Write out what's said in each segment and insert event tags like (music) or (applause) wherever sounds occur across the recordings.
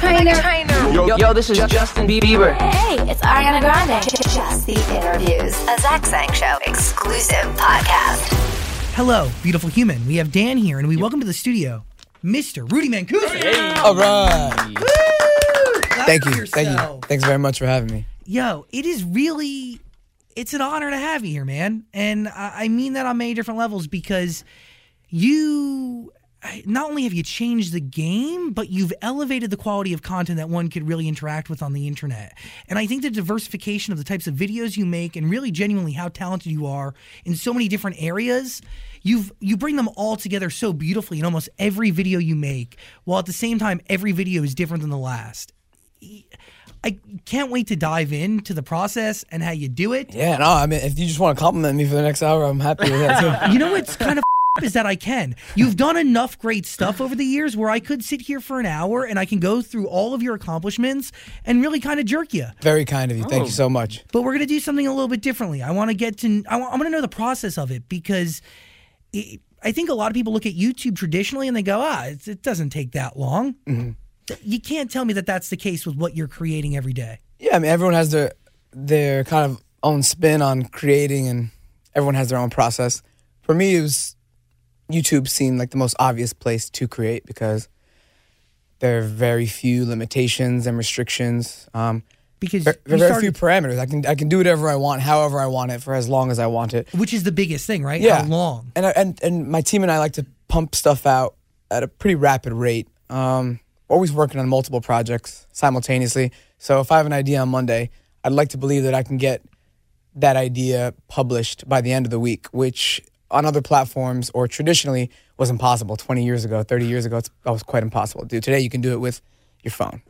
Trainer. Yo, yo, this is Justin Bieber. Hey, it's Ariana Grande. Just the interviews, a Zach Sang Show exclusive podcast. Hello, beautiful human. We have Dan here, and we welcome to the studio, Mr. Rudy Mancuso. All right. Clap Thank for you. Thank you. yourself. Thanks very much for having me. Yo, it is really, it's an honor to have you here, man. And I, I mean that on many different levels because you not only have you changed the game, but you've elevated the quality of content that one could really interact with on the internet. And I think the diversification of the types of videos you make and really genuinely how talented you are in so many different areas, you've you bring them all together so beautifully in almost every video you make, while at the same time every video is different than the last. I can't wait to dive into the process and how you do it. Yeah, no, I mean, if you just want to compliment me for the next hour, I'm happy with that too. (laughs) You know what's kind of (laughs) is that I can. You've done enough great stuff over the years where I could sit here for an hour and I can go through all of your accomplishments and really kind of jerk you. Very kind of you. Thank you so much. But we're going to do something a little bit differently. I want to get to I want, I want to know the process of it because it, I think a lot of people look at YouTube traditionally and they go, "Ah, it's, it doesn't take that long." You can't tell me that that's the case with what you're creating every day. Yeah, I mean, everyone has their their kind of own spin on creating, and everyone has their own process. For me, it was YouTube seemed like the most obvious place to create because there are very few limitations and restrictions. Um, Because there you are very few parameters. I can I can do whatever I want, however I want it, for as long as I want it. which is the biggest thing, right? Yeah. How long? And I- and and my team and I like to pump stuff out at a pretty rapid rate. Um, always working on multiple projects simultaneously. So if I have an idea on Monday, I'd like to believe that I can get that idea published by the end of the week, which on other platforms or traditionally was impossible 20 years ago, 30 years ago. It's, that was quite impossible to do. Today you can do it with your phone.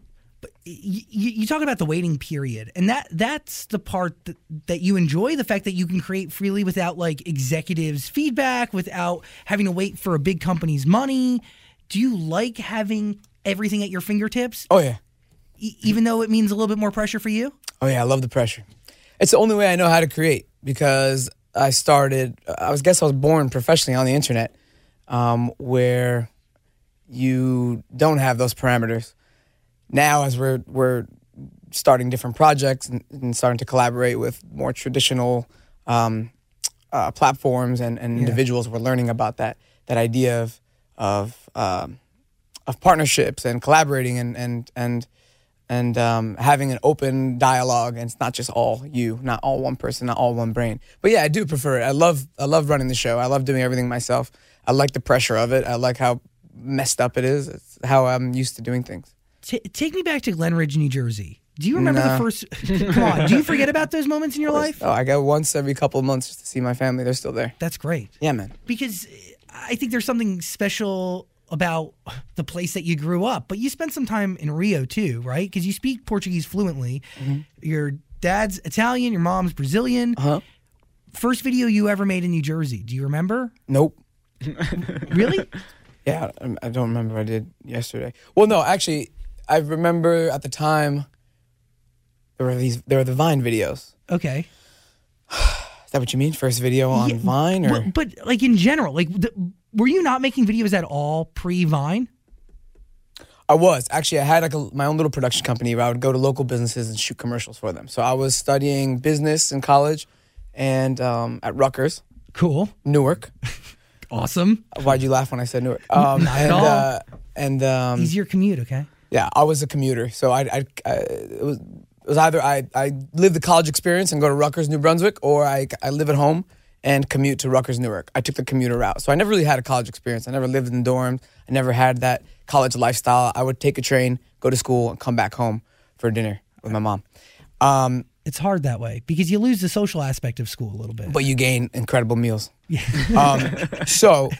you, you talk about the waiting period and that that's the part that, that you enjoy the fact that you can create freely without like executives feedback without having to wait for a big company's money do you like having everything at your fingertips Oh yeah. e- even though it means a little bit more pressure for you Oh yeah, I love the pressure. It's the only way I know how to create because I started. I was guess I was born professionally on the internet, um, where you don't have those parameters. Now, as we're we're starting different projects and, and starting to collaborate with more traditional um, uh, platforms and, and individuals, we're learning about that that idea of of um, of partnerships and collaborating and and and and um, having an open dialogue and it's not just all you not all one person not all one brain. But yeah i do prefer it. I love i love running the show. I love doing everything myself. I like the pressure of it. I like how messed up it is. It's how i'm used to doing things. T- take me back to Glen Ridge new jersey. Do you remember the first (laughs) come on do you forget about those moments in your life? Oh i go once every couple of months just to see my family. They're still there. That's great. Yeah man. Because I think there's something special about the place that you grew up. But you spent some time in Rio too, right? Because you speak Portuguese fluently. Your dad's Italian, your mom's Brazilian. uh-huh First video you ever made in New Jersey, do you remember? nope (laughs) Really? yeah I- i don't remember i did yesterday well no actually i remember at the time there were these there were the vine videos okay. (sighs) is that what you mean first video on Yeah, vine or Well, but like in general, like the, were you not making videos at all pre Vine? I was actually. I had like a, my own little production company where I would go to local businesses and shoot commercials for them. So I was studying business in college, and um, at Rutgers, Cool. Newark. (laughs) Awesome. Why'd you laugh when I said Newark? Um, Not at and, all. Uh, and um, Easier commute, okay? yeah, I was a commuter. So I, I, I it was it was either I I live the college experience and go to Rutgers, New Brunswick, or I I live at home and commute to Rutgers, Newark. I took the commuter route. So I never really had a college experience. I never lived in dorms. I never had that college lifestyle. I would take a train, go to school, and come back home for dinner with my mom. Um, It's hard that way because you lose the social aspect of school a little bit. but you gain incredible meals. um, (laughs) so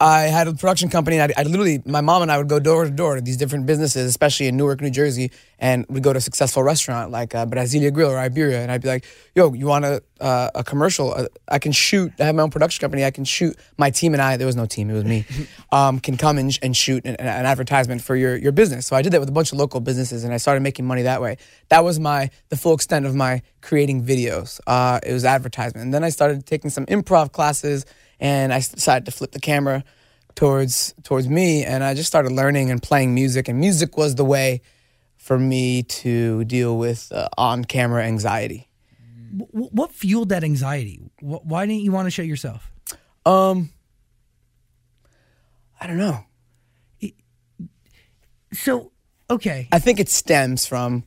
I had a production company. And I, literally, my mom and I would go door to door to these different businesses, especially in Newark, New Jersey, and we'd go to a successful restaurant like uh, Brasilia Grill or Iberia, and I'd be like, "Yo, you want a uh, a commercial? Uh, I can shoot. I have my own production company. I can shoot. My team and I. There was no team. It was me. (laughs) Um, can come and, and shoot an, an advertisement for your your business. So I did that with a bunch of local businesses, and I started making money that way. That was my the full extent of my creating videos. Uh, it was advertisement, and then I started taking some improv classes and I decided to flip the camera towards towards me, and I just started learning and playing music, and music was the way for me to deal with uh, on camera anxiety. What fueled that anxiety? Why didn't you want to show yourself? Um, I don't know. So, okay, I think it stems from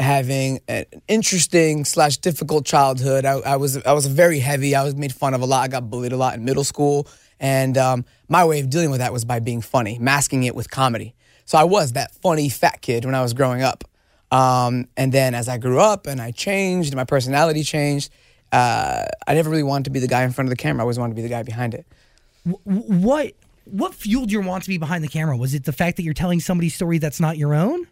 having an interesting slash difficult childhood. I, I was I was very heavy. I was made fun of a lot. I got bullied a lot in middle school, and um, my way of dealing with that was by being funny, masking it with comedy. So I was that funny fat kid when I was growing up. Um, and then as I grew up and I changed, my personality changed. Uh, I never really wanted to be the guy in front of the camera. I always wanted to be the guy behind it. What what fueled your want to be behind the camera? Was it the fact that you're telling somebody's story that's not your own,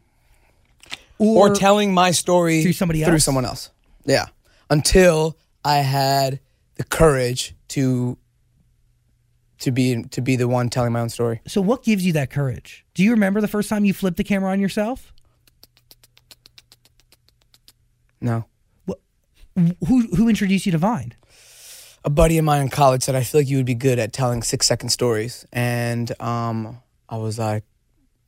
or, telling my story Through somebody else. through someone else. Yeah, until I had the courage to to be to be the one telling my own story. So, what gives you that courage? Do you remember the first time you flipped the camera on yourself? No, Who who introduced you to Vine? a buddy of mine in college said I feel like you would be good at telling six second stories, and um, I was like,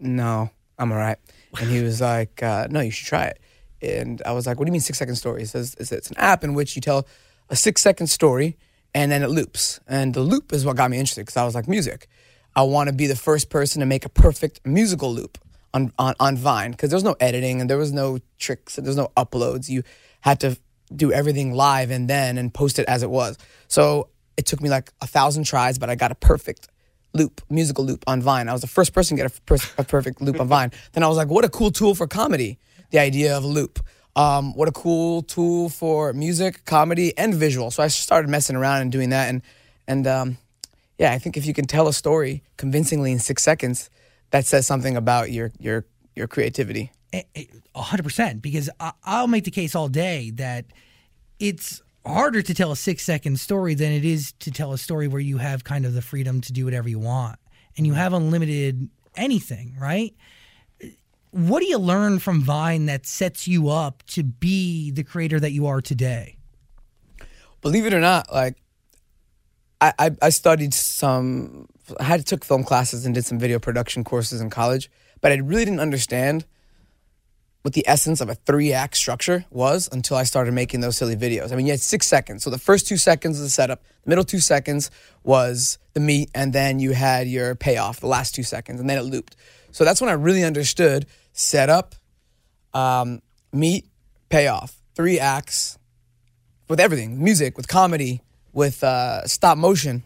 no, I'm all right. And he was like, uh, no, you should try it. And I was like, what do you mean six second story? He says it's an app in which you tell a six second story and then it loops. And the loop is what got me interested because I was like, music. I want to be the first person to make a perfect musical loop on on, on Vine because there was no editing and there was no tricks and there's no uploads. You had to do everything live and then and post it as it was. So it took me like a thousand tries, but I got a perfect loop, musical loop on Vine. I was the first person to get a, pers- a perfect loop on Vine. (laughs) Then I was like, what a cool tool for comedy, the idea of a loop. Um, what a cool tool for music, comedy, and visual. So I started messing around and doing that. And, and um, yeah, I think if you can tell a story convincingly in six seconds, that says something about your, your, your creativity. A hundred percent. Because I'll make the case all day that it's harder to tell a six second story than it is to tell a story where you have kind of the freedom to do whatever you want and you mm-hmm. have unlimited anything, right? What do you learn from Vine that sets you up to be the creator that you are today? believe it or not, like I, I, I studied some, I had took film classes and did some video production courses in college, but I really didn't understand what the essence of a three act structure was until I started making those silly videos. I mean, you had six seconds. So the first two seconds was the setup, the middle two seconds was the meat, and then you had your payoff, the last two seconds, and then it looped. So that's when I really understood setup, um, meat, payoff, three acts, with everything music with comedy with uh, stop motion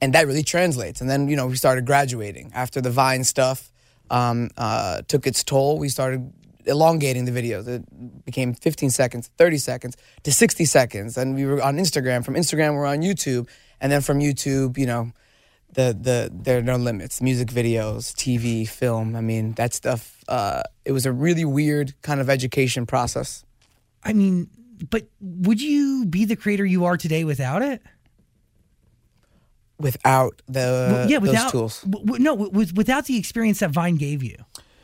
and that really translates and then you know we started graduating after the vine stuff um, uh, took its toll. We started elongating the videos it became 15 seconds 30 seconds to 60 seconds. And we were on instagram. From instagram we're on youtube. And then from youtube you know the the there are no limits. Music videos tv film. I mean that stuff uh, it was a really weird kind of education process. I mean, but would you be the creator you are today without it? Without the Well, yeah, those without tools w- no, w- without the experience that Vine gave you,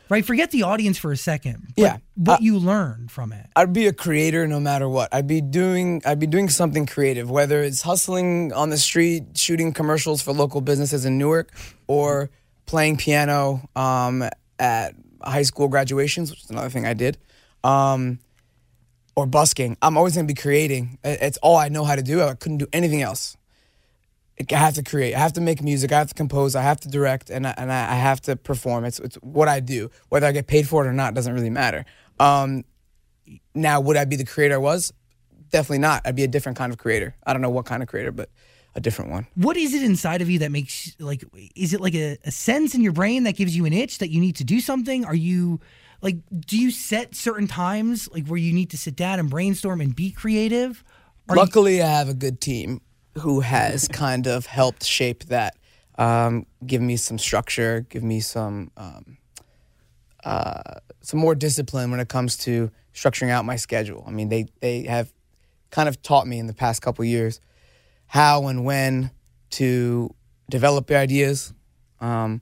right? Forget the audience for a second. but Yeah. what Uh, you learned from it. I'd be a creator no matter what. I'd be doing I'd be doing something creative, whether it's hustling on the street, shooting commercials for local businesses in Newark, or playing piano um, at high school graduations, which is another thing I did, um, or busking. I'm always gonna be creating. It's all I know how to do. I couldn't do anything else. I have to create. I have to make music. I have to compose. I have to direct, and I, and I have to perform. It's it's what I do. Whether I get paid for it or not doesn't really matter. Um, now, would I be the creator I was? Definitely not. I'd be a different kind of creator. I don't know what kind of creator, but a different one. What is it inside of you that makes like? Is it like a, a sense in your brain that gives you an itch that you need to do something? Are you like? Do you set certain times like where you need to sit down and brainstorm and be creative? Are you- Luckily, I have a good team who has kind of helped shape that. Um, give me some structure, give me some um, uh, some more discipline when it comes to structuring out my schedule. I mean, they they have kind of taught me in the past couple years how and when to develop your ideas, um,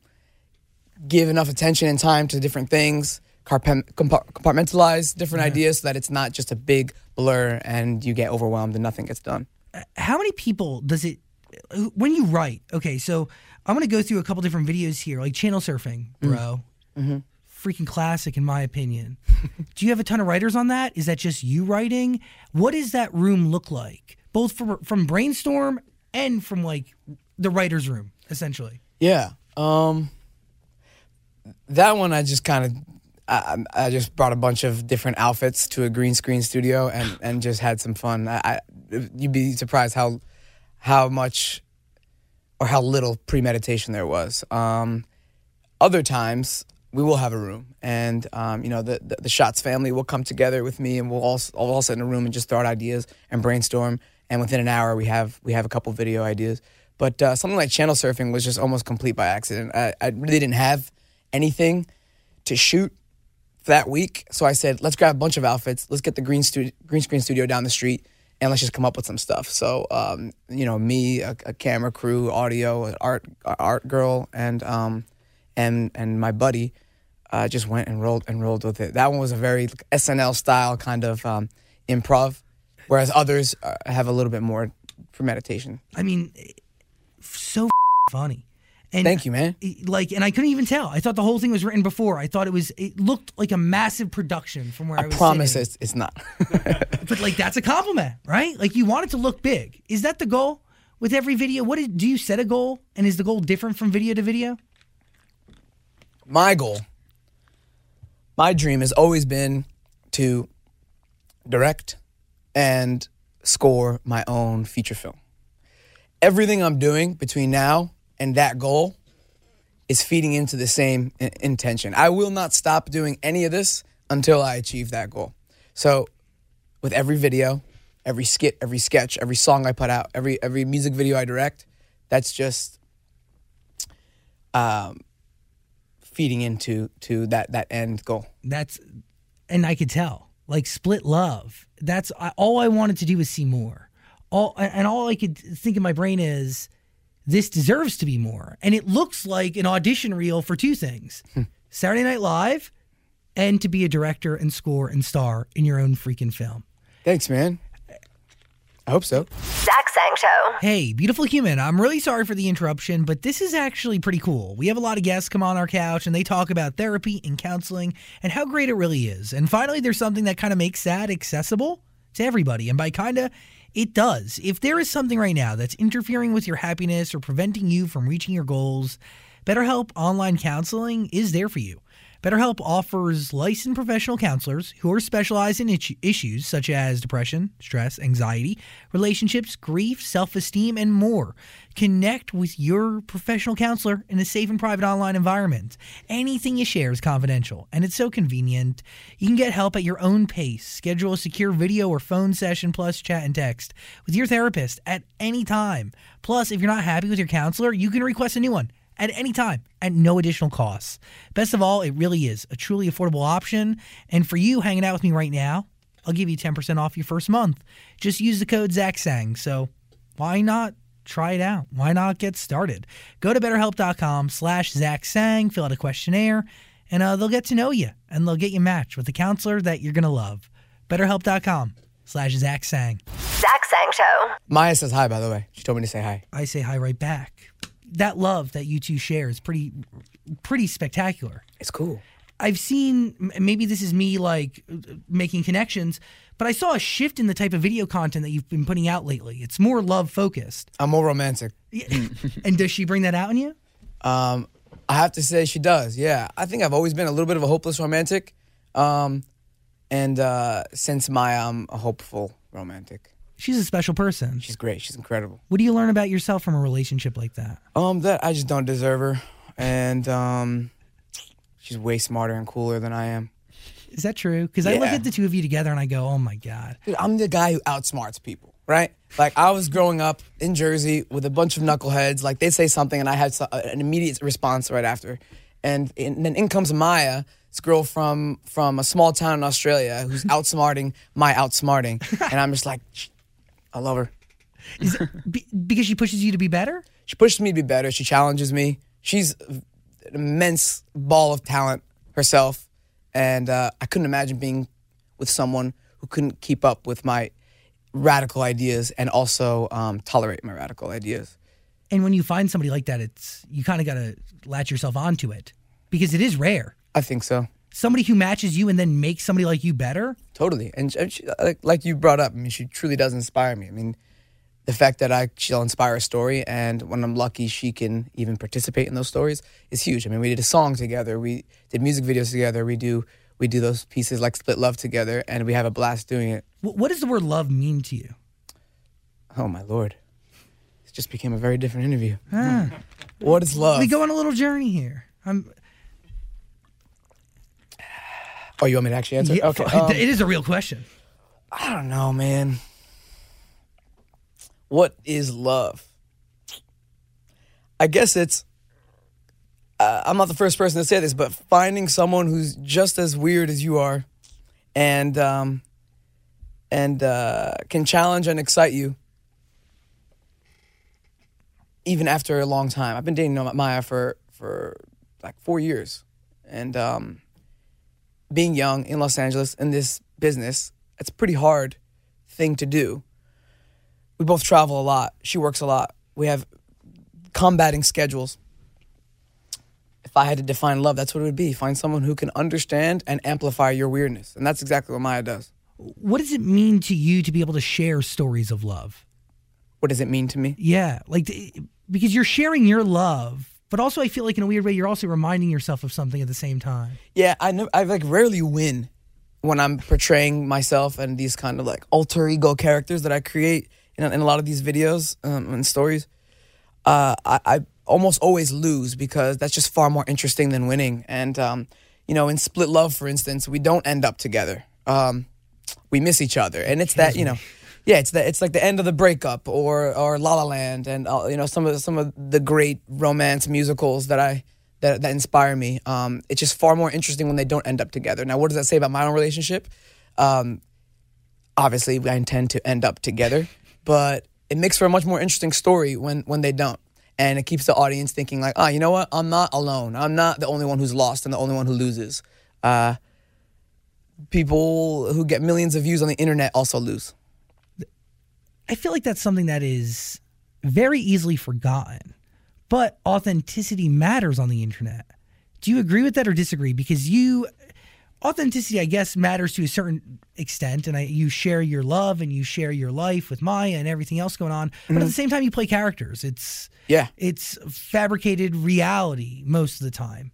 give enough attention and time to different things, compartmentalize different ideas so that it's not just a big blur and you get overwhelmed and nothing gets done. How many people does it when you write, okay, so I'm gonna go through a couple different videos here, like channel surfing, bro. Freaking classic, in my opinion. (laughs) Do you have a ton of writers on that? Is that just you writing? What does that room look like, both from from brainstorm and from like the writers' room, essentially? Yeah. Um, that one I just kind of I, I I just brought a bunch of different outfits to a green screen studio and, and just had some fun. I, I you'd be surprised how how much or how little premeditation there was. Um, other times we will have a room and um, you know the, the the shots family will come together with me and we'll all all all sit in a room and just throw out ideas and brainstorm. And within an hour we have we have a couple video ideas. But uh, something like channel surfing was just almost complete by accident. I, I really didn't have anything to shoot that week. So I said let's grab a bunch of outfits. Let's get the green stu- green screen studio down the street and let's just come up with some stuff so um, you know me a, a camera crew audio art art girl and um, and and my buddy uh, just went and rolled and rolled with it. That one was a very SNL style kind of um, improv, whereas others uh, have a little bit more premeditation. I mean, so funny. And Thank you, man. Like, and I couldn't even tell. I thought the whole thing was written before. I thought it was. It looked like a massive production from where I, I was. promise sitting. it's, it's not. (laughs) But like, that's a compliment, right? Like, you want it to look big. Is that the goal with every video? What is, do you set a goal, and is the goal different from video to video? my goal, my dream has always been to direct and score my own feature film. Everything I'm doing between now and that goal is feeding into the same intention. I will not stop doing any of this until I achieve that goal. So, with every video, every skit, every sketch, every song I put out, every every music video I direct, that's just um, feeding into to that that end goal. That's, and I could tell. Like split love. That's all I wanted to do was see more. All and all I could think in my brain is, this deserves to be more. And it looks like an audition reel for two things: hmm. Saturday Night Live, and to be a director and score and star in your own freaking film. Thanks, man. I hope so. Zach Sang Show. Hey, beautiful human. I'm really sorry for the interruption, but this is actually pretty cool. We have a lot of guests come on our couch and they talk about therapy and counseling and how great it really is. And finally, there's something that kind of makes that accessible to everybody. And by kind of, it does. If there is something right now that's interfering with your happiness or preventing you from reaching your goals, BetterHelp Online Counseling is there for you. BetterHelp offers licensed professional counselors who are specialized in issues such as depression, stress, anxiety, relationships, grief, self esteem, and more. Connect with your professional counselor in a safe and private online environment. Anything you share is confidential, and it's so convenient. You can get help at your own pace. Schedule a secure video or phone session plus chat and text with your therapist at any time. Plus, if you're not happy with your counselor, you can request a new one at any time at no additional costs. Best of all, it really is a truly affordable option. And for you hanging out with me right now, I'll give you 10% off your first month. Just use the code ZachSang. So why not try it out? Why not get started? Go to betterhelp.com slash ZachSang, fill out a questionnaire, and uh, they'll get to know you and they'll get you matched with a counselor that you're going to love. Betterhelp.com slash ZachSang. Zach Sang Show. Maia says hi, by the way. She told me to say hi. I say hi right back. That love that you two share is pretty, pretty spectacular. It's cool. I've seen maybe this is me like making connections, but I saw a shift in the type of video content that you've been putting out lately. It's more love focused. I'm more romantic. (laughs) and does she bring that out in you? Um, I have to say she does. Yeah, I think I've always been a little bit of a hopeless romantic, um, and uh, since my I'm a hopeful romantic. She's a special person. She's great. She's incredible. What do you learn about yourself from a relationship like that? Um, that I just don't deserve her, and um, she's way smarter and cooler than I am. Is that true? Because I look at the two of you together and I go, "Oh my god." Dude, I'm the guy who outsmarts people, right? Like I was growing up in Jersey with a bunch of knuckleheads. Like they'd say something, and I had an immediate response right after. And, and then in comes Maia, this girl from from a small town in Australia who's outsmarting my outsmarting, (laughs) and I'm just like, "Sh- I love her. (laughs) Is it be, because she pushes you to be better? She pushes me to be better. She challenges me. She's an immense ball of talent herself, and uh, I couldn't imagine being with someone who couldn't keep up with my radical ideas and also um, tolerate my radical ideas. And when you find somebody like that, it's you kind of got to latch yourself onto it because it is rare. I think so. Somebody who matches you and then makes somebody like you better. Totally. And she, and she, like, like you brought up, I mean, she truly does inspire me. I mean, the fact that I she'll inspire a story, and when I'm lucky, she can even participate in those stories is huge. I mean, we did a song together, we did music videos together, we do we do those pieces like Split Love together, and we have a blast doing it. What does the word love mean to you? Oh my lord, it just became a very different interview. Ah. What is love? We go on a little journey here. I'm, oh, you want me to actually answer? yeah, okay. (laughs) um, it is a real question. I don't know, man. What is love? I guess it's. Uh, I'm not the first person to say this, but finding someone who's just as weird as you are, and um, and uh, can challenge and excite you, even after a long time. I've been dating Maia for for like four years, and um, being young in Los Angeles in this business, it's a pretty hard thing to do. We both travel a lot. She works a lot. We have combating schedules. If I had to define love, that's what it would be. Find someone who can understand and amplify your weirdness. And that's exactly what Maia does. What does it mean to you to be able to share stories of love? What does it mean to me? Yeah, like because you're sharing your love, but also I feel like in a weird way you're also reminding yourself of something at the same time. Yeah, I know I like rarely win when I'm portraying myself and these kind of like alter ego characters that I create in, in a lot of these videos um, and stories. Uh, I, I almost always lose because that's just far more interesting than winning. And um, you know, in Split Love, for instance, we don't end up together. Um, we miss each other, and it's that you know. Yeah, it's that it's like the end of the breakup or or La La Land and uh, you know some of some of the great romance musicals that I that that inspire me. Um, it's just far more interesting when they don't end up together. Now, what does that say about my own relationship? Um, obviously, I intend to end up together, but it makes for a much more interesting story when when they don't, and it keeps the audience thinking like, oh, you know what? I'm not alone. I'm not the only one who's lost and the only one who loses. Uh, people who get millions of views on the internet also lose. I feel like that's something that is very easily forgotten. But authenticity matters on the internet. Do you agree with that or disagree? Because you authenticity, I guess, matters to a certain extent, and I, you share your love and you share your life with Maia and everything else going on. But at mm-hmm. the same time, you play characters. It's Yeah. it's fabricated reality most of the time.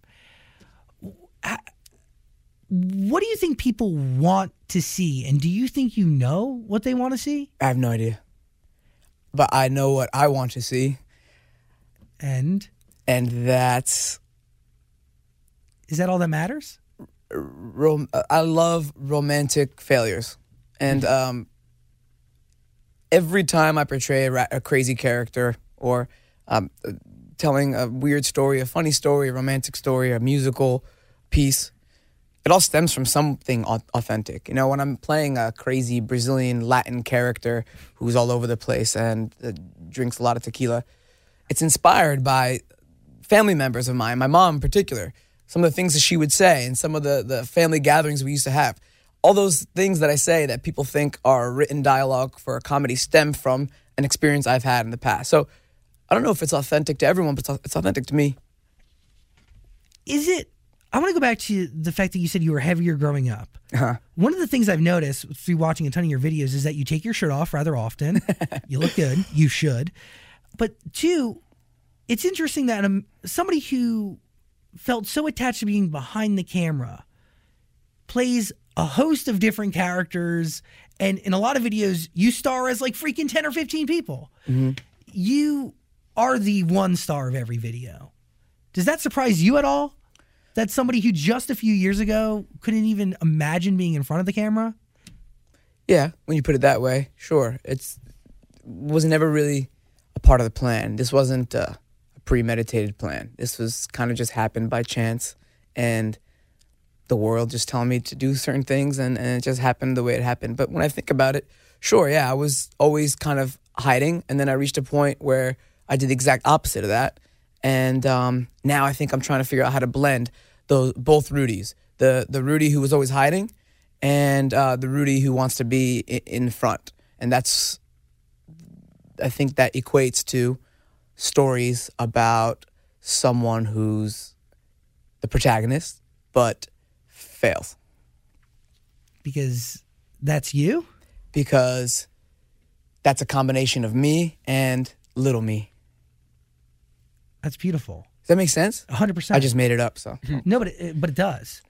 What do you think people want to see, and do you think you know what they want to see? I have no idea, but I know what I want to see, And? And that's is that all that matters? rom- I love romantic failures, and um, every time I portray a, ra- a crazy character or um, uh, telling a weird story, a funny story, a romantic story, a musical piece, it all stems from something au- authentic. You know, when I'm playing a crazy Brazilian Latin character who's all over the place and uh, drinks a lot of tequila, it's inspired by family members of mine, my mom in particular, some of the things that she would say and some of the, the family gatherings we used to have. All those things that I say that people think are written dialogue for a comedy stem from an experience I've had in the past. So I don't know if it's authentic to everyone, but it's authentic to me. Is it? I want to go back to the fact that you said you were heavier growing up. One of the things I've noticed through watching a ton of your videos is that you take your shirt off rather often. (laughs) you look good. You should. But two, it's interesting that um, somebody who felt so attached to being behind the camera plays a host of different characters. And in a lot of videos, you star as like freaking 10 or 15 people. You are the one star of every video. Does that surprise you at all? That somebody who just a few years ago couldn't even imagine being in front of the camera? Yeah, when you put it that way, sure. It's was never really a part of the plan. This wasn't a premeditated plan. This was kind of just happened by chance, and the world just telling me to do certain things, and, and it just happened the way it happened. But when I think about it, sure, yeah, I was always kind of hiding, and then I reached a point where I did the exact opposite of that, and um, now I think I'm trying to figure out how to blend those both Rudys. The the Rudy who was always hiding, and uh, the Rudy who wants to be in front. And that's, I think that equates to stories about someone who's the protagonist but fails Because that's you? because that's a combination of me and little me. That's beautiful. Does that make sense? 100%. I just made it up, so. Mm-hmm. No, but it, but it does.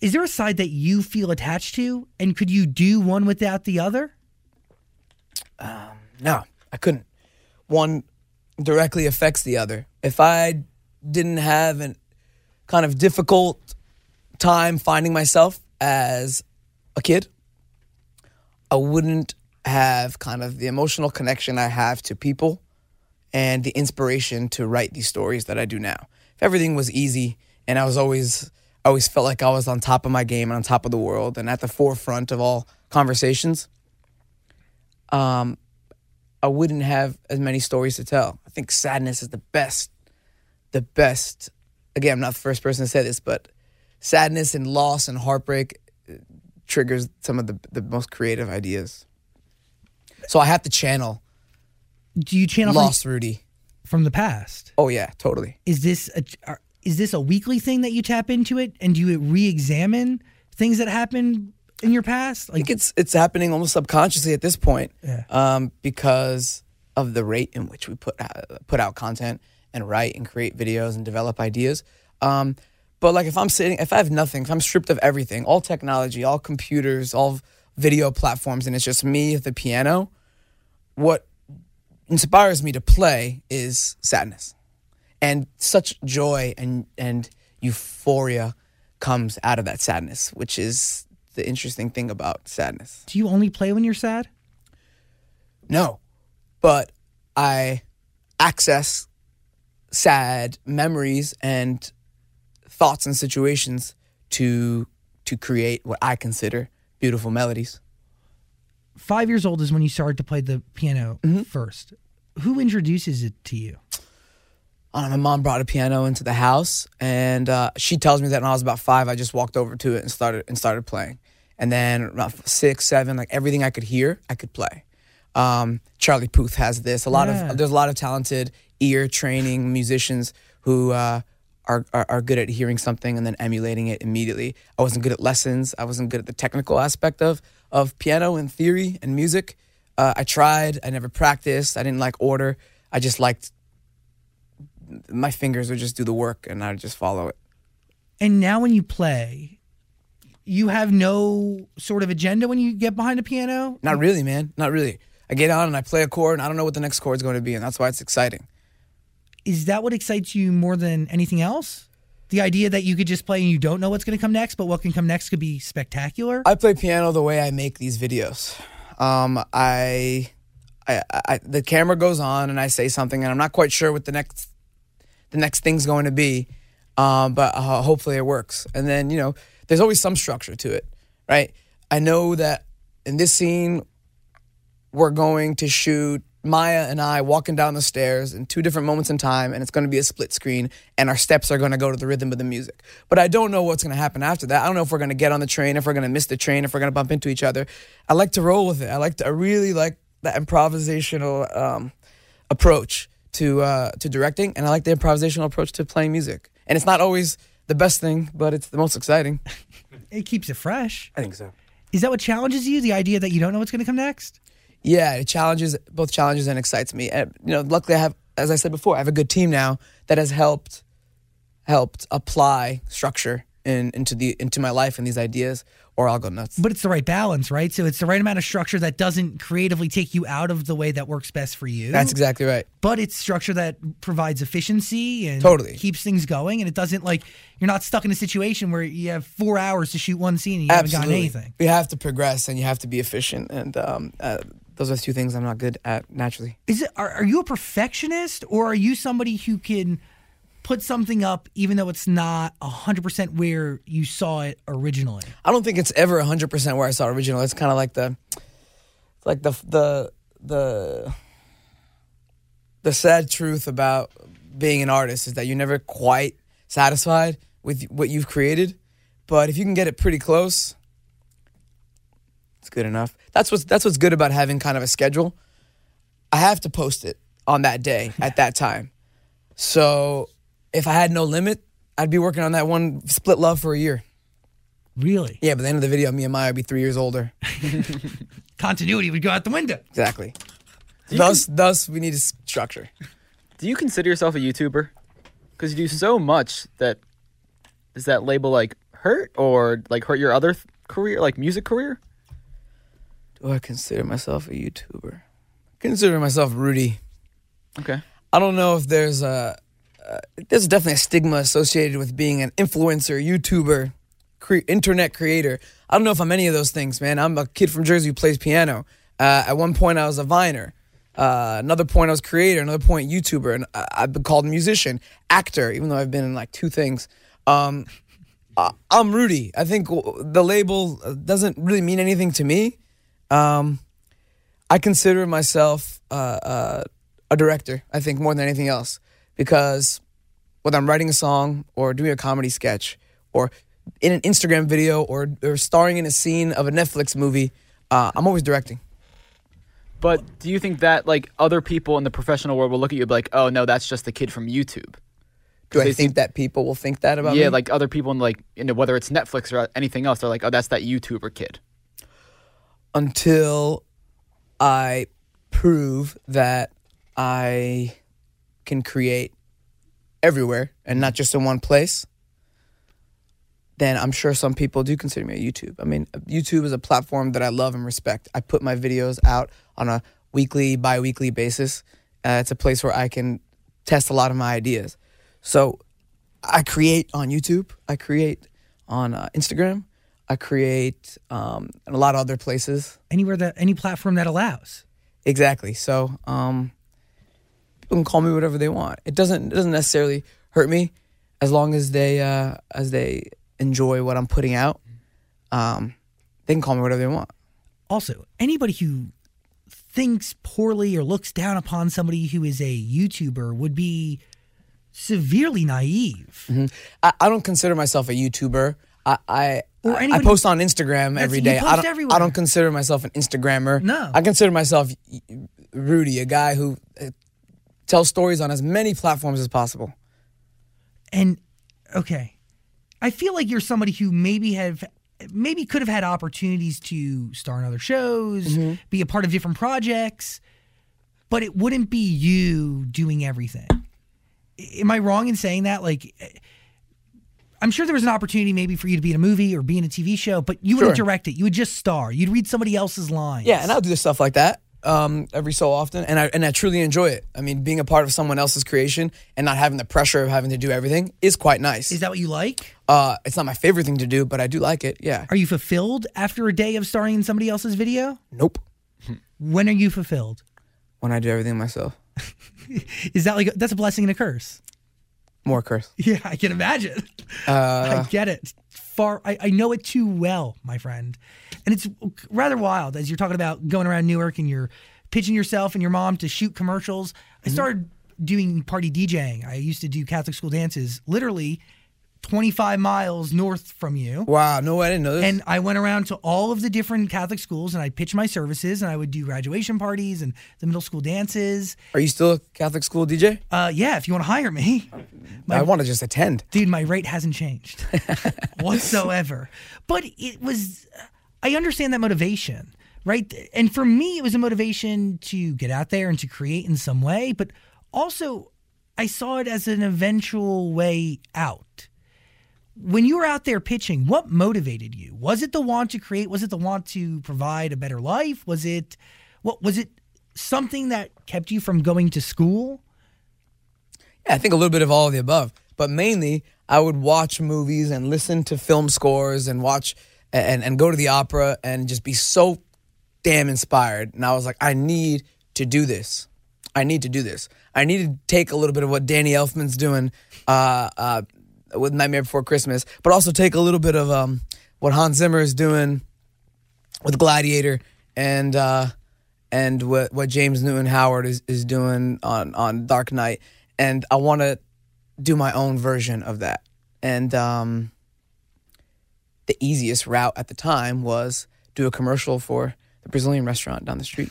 Is there a side that you feel attached to, and could you do one without the other? Um, no, I couldn't. One directly affects the other. If I didn't have a kind of difficult time finding myself as a kid, I wouldn't have kind of the emotional connection I have to people and the inspiration to write these stories that I do now. If everything was easy and I was always I always felt like I was on top of my game and on top of the world and at the forefront of all conversations, um, I wouldn't have as many stories to tell. I think sadness is the best, the best. Again, I'm not the first person to say this, but sadness and loss and heartbreak uh, triggers some of the, the most creative ideas. So I have to channel Do you channel from, Lost Rudy. from the past? Oh yeah, totally. Is this a, are- is this a weekly thing that you tap into it, and do you re-examine things that happened in your past? I think it's it's happening almost subconsciously at this point, Yeah. um, because of the rate in which we put out, put out content and write and create videos and develop ideas. Um, but like if I'm sitting, if I have nothing, if I'm stripped of everything, all technology, all computers, all video platforms, and it's just me, the piano, what inspires me to play is sadness, and such joy and and euphoria comes out of that sadness, which is the interesting thing about sadness. do you only play when you're sad? No, but I access sad memories and thoughts and situations to to create what I consider beautiful melodies. Five years old is when you started to play the piano Mm-hmm. first. Who introduces it to you? Know, my mom brought a piano into the house, and uh, she tells me that when I was about five, I just walked over to it and started and started playing. And then about six, seven, like everything I could hear, I could play. Um, Charlie Puth has this. A lot Yeah. of there's a lot of talented ear training musicians who uh, are, are are good at hearing something and then emulating it immediately. I wasn't good at lessons. I wasn't good at the technical aspect of of piano and theory and music. Uh, I tried. I never practiced. I didn't like order. I just liked my fingers would just do the work and I would just follow it. And now when you play, you have no sort of agenda when you get behind a piano? Not really, man. Not really. I get on and I play a chord and I don't know what the next chord is going to be, and that's why it's exciting. Is that what excites you more than anything else? The idea that you could just play and you don't know what's going to come next, but what can come next could be spectacular? I play piano the way I make these videos. Um, I, I, I, the camera goes on and I say something, and I'm not quite sure what the next, the next thing's going to be, um, but uh, hopefully it works. And then you know, there's always some structure to it, right? I know that in this scene, we're going to shoot Maia and I walking down the stairs in two different moments in time, and it's going to be a split screen, and our steps are going to go to the rhythm of the music. But I don't know what's going to happen after that. I don't know if we're going to get on the train, if we're going to miss the train, if we're going to bump into each other. I like to roll with it. I like to. I really like that improvisational um, approach to uh, to directing, and I like the improvisational approach to playing music. And it's not always the best thing, but it's the most exciting. (laughs) It keeps it fresh. I think so. Is that what challenges you? The idea that you don't know what's going to come next? Yeah, it challenges both challenges and excites me. And, you know, luckily I have, as I said before, I have a good team now that has helped helped apply structure in, into the into my life and these ideas, or I'll go nuts. But it's the right balance, right? So it's the right amount of structure that doesn't creatively take you out of the way that works best for you. That's exactly right. but it's structure that provides efficiency and Totally. keeps things going and it doesn't like you're not stuck in a situation where you have four hours to shoot one scene and you haven't gotten anything You have to progress and you have to be efficient, and um, uh, those are two things I'm not good at naturally. is it are, are you a perfectionist or are you somebody who can put something up even though it's not 100% where you saw it originally I don't think it's ever 100% where I saw it original. It's kind of like the like the the the the sad truth about being an artist is that you're never quite satisfied with what you've created, but if you can get it pretty close, it's good enough. That's what's that's what's good about having kind of a schedule. I have to post it. on that day at that (laughs) time. So if I had no limit, I'd be working on that one split love for a year. Really? Yeah, but the end of the video, me and Maia would be three years older. (laughs) Continuity would go out the window. Exactly. Thus, thus we need a s- structure. Do you consider yourself a YouTuber? Because you do so much that does that label like hurt or like hurt your other th- career, like music career? Do I consider myself a YouTuber? Consider myself Rudy. Okay. I don't know if there's a uh, there's definitely a stigma associated with being an influencer, YouTuber, cre- internet creator. I don't know if I'm any of those things, man. I'm a kid from Jersey who plays piano. Uh, at one point, I was a viner. Uh, another point, I was creator. Another point, YouTuber, and I- I've been called musician, actor, even though I've been in like two things. Um, I- (laughs) I'm Rudy. I think w- the label uh, doesn't really mean anything to me. Um, I consider myself uh, uh, a director. I think more than anything else, because whether I'm writing a song or doing a comedy sketch or in an Instagram video or, or starring in a scene of a Netflix movie, uh, I'm always directing. But do you think that like other people in the professional world will look at you and be like, oh no, that's just the kid from YouTube? Do I they think that people will think that about yeah, me? like other people in like you know, whether it's Netflix or anything else, they're like, oh, that's that YouTuber kid. Until I prove that I can create everywhere and not just in one place, then I'm sure some people do consider me a YouTube. I mean, YouTube is a platform that I love and respect. I put my videos out on a weekly, bi weekly basis. Uh, it's a place where I can test a lot of my ideas. So I create on YouTube, I create on uh, Instagram, I create um, in a lot of other places. Anywhere that any platform that allows. Exactly. So um, people can call me whatever they want. It doesn't it doesn't necessarily hurt me as long as they uh, as they enjoy what I'm putting out. Um, they can call me whatever they want. Also, anybody who thinks poorly or looks down upon somebody who is a YouTuber would be severely naive. I, I don't consider myself a YouTuber. I I, Or I- I post on Instagram every post I don't everywhere. I don't consider myself an Instagrammer. No. I consider myself Rudy, a guy who uh, tells stories on as many platforms as possible. And okay, I feel like you're somebody who maybe have maybe could have had opportunities to star in other shows, Mm-hmm. be a part of different projects, but it wouldn't be you doing everything. Am I wrong in saying that? Like, I'm sure there was an opportunity maybe for you to be in a movie or be in a TV show, but you wouldn't Sure. direct it. You would just star. You'd read somebody else's lines. Yeah, and I'll do this stuff like that um, every so often, and I and I truly enjoy it. I mean, being a part of someone else's creation and not having the pressure of having to do everything is quite nice. Is that what you like? uh, it's not my favorite thing to do, but I do like it. Yeah. Are you fulfilled after a day of starring in somebody else's video? Nope. When are you fulfilled? When I do everything myself, (laughs) Is that like that's a blessing and a curse? More curse. (laughs) Yeah, I can imagine. Uh, I get it. Far, I, I know it too well, my friend. And it's rather wild as you're talking about going around Newark and you're pitching yourself and your mom to shoot commercials. I started doing party DJing. I used to do Catholic school dances literally 25 miles north from you. Wow. No, I didn't know this. And I went around to all of the different Catholic schools and I pitched my services and I would do graduation parties and the middle school dances. Are you still a Catholic school DJ? Uh, yeah, if you want to hire me. (laughs) I want to just attend. dude my rate hasn't changed (laughs) whatsoever but it was i understand that motivation right and for me it was a motivation to get out there and to create in some way but also i saw it as an eventual way out when you were out there pitching what motivated you was it the want to create was it the want to provide a better life was it what was it something that kept you from going to school Yeah, I think a little bit of all of the above, but mainly I would watch movies and listen to film scores and watch and and go to the opera and just be so damn inspired. And I was like, I need to do this. I need to do this. I need to take a little bit of what Danny Elfman's doing uh, uh, with Nightmare Before Christmas, but also take a little bit of um, what Hans Zimmer is doing with Gladiator and uh, and what what James Newton Howard is, is doing on on Dark Knight, and I want to do my own version of that. And um, the easiest route at the time was do a commercial for the Brazilian restaurant down the street.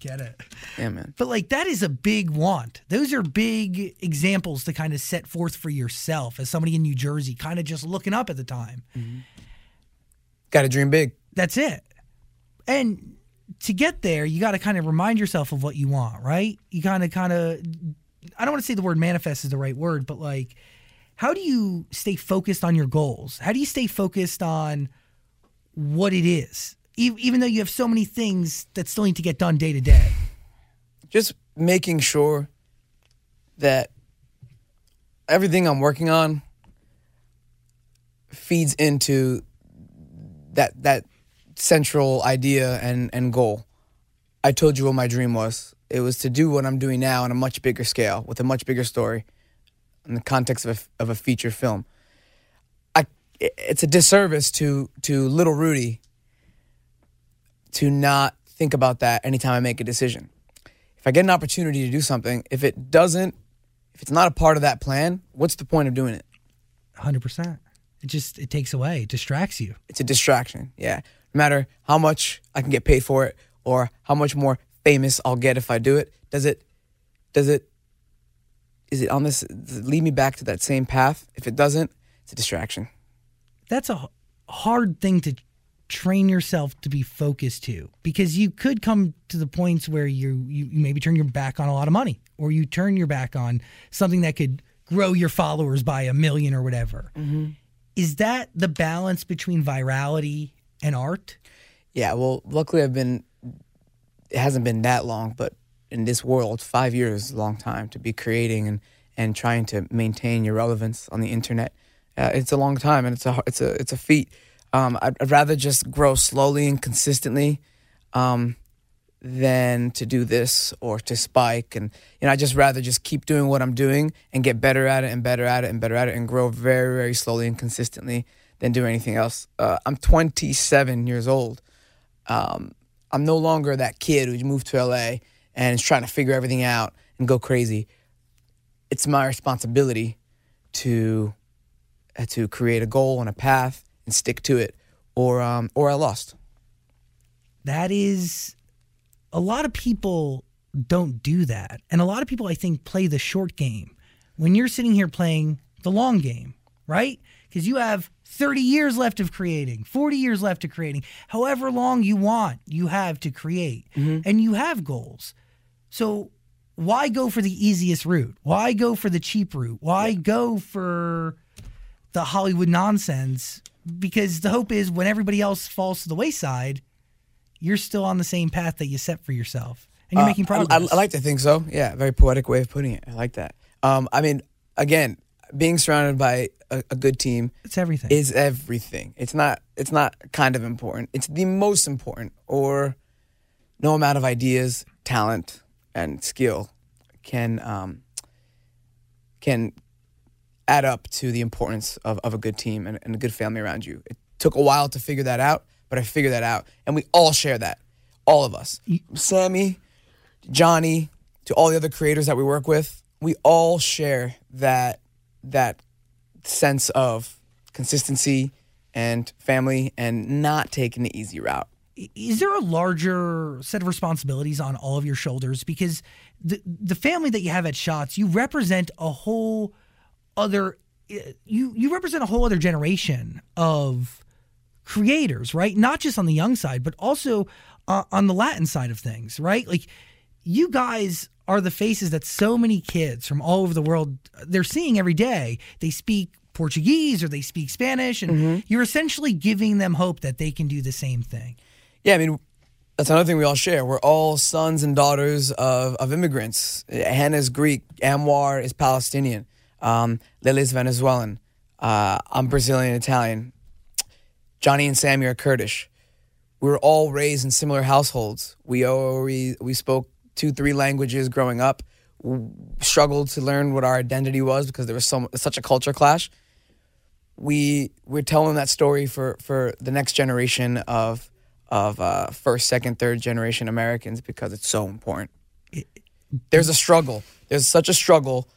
Get it. Yeah, man. But like that is a big want. Those are big examples to kind of set forth for yourself as somebody in New Jersey, kind of just looking up at the time. Mm-hmm. Got to dream big. That's it. And to get there, you got to kind of remind yourself of what you want, right? You kind of, kind of, I don't want to say the word manifest is the right word, but like, how do you stay focused on your goals? How do you stay focused on what it is, even though you have so many things that still need to get done day to day? Just making sure that everything I'm working on feeds into that that central idea and and goal. I told you what my dream was. It was to do what I'm doing now on a much bigger scale with a much bigger story in the context of a, of a feature film. I it's a disservice to to little Rudy to not think about that anytime I make a decision. If I get an opportunity to do something, if it doesn't if it's not a part of that plan, what's the point of doing it? Hundred percent. It just it takes away, it distracts you. It's a distraction. Yeah. No matter how much I can get paid for it or how much more famous I'll get if I do it, does it does it is it on this it lead me back to that same path? If it doesn't, it's a distraction. That's a hard thing to train yourself to be focused to because you could come to the points where you, you maybe turn your back on a lot of money or you turn your back on something that could grow your followers by a million or whatever. Is that the balance between virality and art? Yeah, well, luckily I've been it hasn't been that long, but in this world, 5 years is a long time to be creating and and trying to maintain your relevance on the internet. Uh, it's a long time and it's a it's a it's a feat. Um, I'd, I'd rather just grow slowly and consistently um, than to do this or to spike. And you know, I just rather just keep doing what I'm doing and get better at it and better at it and better at it and grow very very slowly and consistently than do anything else. Uh, I'm 27 years old. Um, I'm no longer that kid who moved to LA and is trying to figure everything out and go crazy. It's my responsibility to uh, to create a goal and a path and stick to it, or um, or I lost. That is a lot of people don't do that. And a lot of people I think play the short game when you're sitting here playing the long game, right? Because you have 30 years left of creating, 40 years left of creating, however long you want, you have to create. And you have goals. So why go for the easiest route? Why go for the cheap route? Why go for the Hollywood nonsense? Because the hope is when everybody else falls to the wayside, you're still on the same path that you set for yourself and you're making Uh, I- progress. I, I like to think so. Yeah, very poetic way of putting it. I like that. Um, I mean, again, being surrounded by a, a good team it's everything. is everything. It's not. It's not kind of important. It's the most important. Or no amount of ideas, talent, and skill can um, can add up to the importance of, of a good team and, and a good family around you. It took a while to figure that out, but I figured that out, and we all share that. All of us, Sammy, Johnny, to all the other creators that we work with, we all share that that sense of consistency and family and not taking the easy route. is there a larger set of responsibilities on all of your shoulders because the the family that you have at shots you represent a whole other you you represent a whole other generation of creators right? Not just on the young side but also uh, on the latin side of things right? Like you guys are the faces that so many kids from all over the world they're seeing every day. They speak portuguese or they speak spanish and you're essentially giving them hope that they can do the same thing. Yeah, I mean, that's another thing we all share. We're all sons and daughters of, of immigrants. Hannah's Greek, Anwar is Palestinian, um, Lily's Venezuelan, uh, I'm Brazilian Italian, Johnny and Sammy are Kurdish. We were all raised in similar households. We all, we, we spoke two, three languages growing up. w- Struggled to learn what our identity was because there was so such a culture clash. We we're telling that story for for the next generation of of uh, first, second, third generation Americans because it's so important. There's a struggle. There's such a struggle.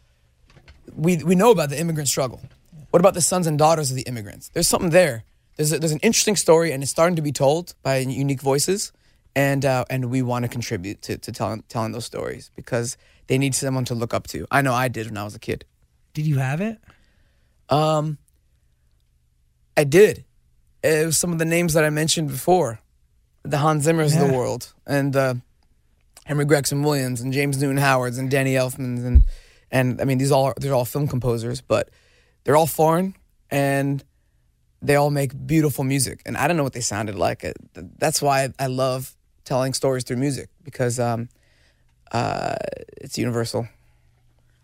We we know about the immigrant struggle. What about the sons and daughters of the immigrants? There's something there. There's a, there's an interesting story, and it's starting to be told by unique voices. and uh, and we want to contribute to, to telling telling those stories because they need someone to look up to. I know I did when I was a kid. Did you have it? Um, I did. It was some of the names that I mentioned before, the Hans Zimmers of the world, and uh, Henry Gregson Williams, and James Newton Howards, and Danny Elfmans, and and I mean these all they're all film composers, but they're all foreign and they all make beautiful music. And I don't know what they sounded like. That's why I love telling stories through music because um, uh, it's universal.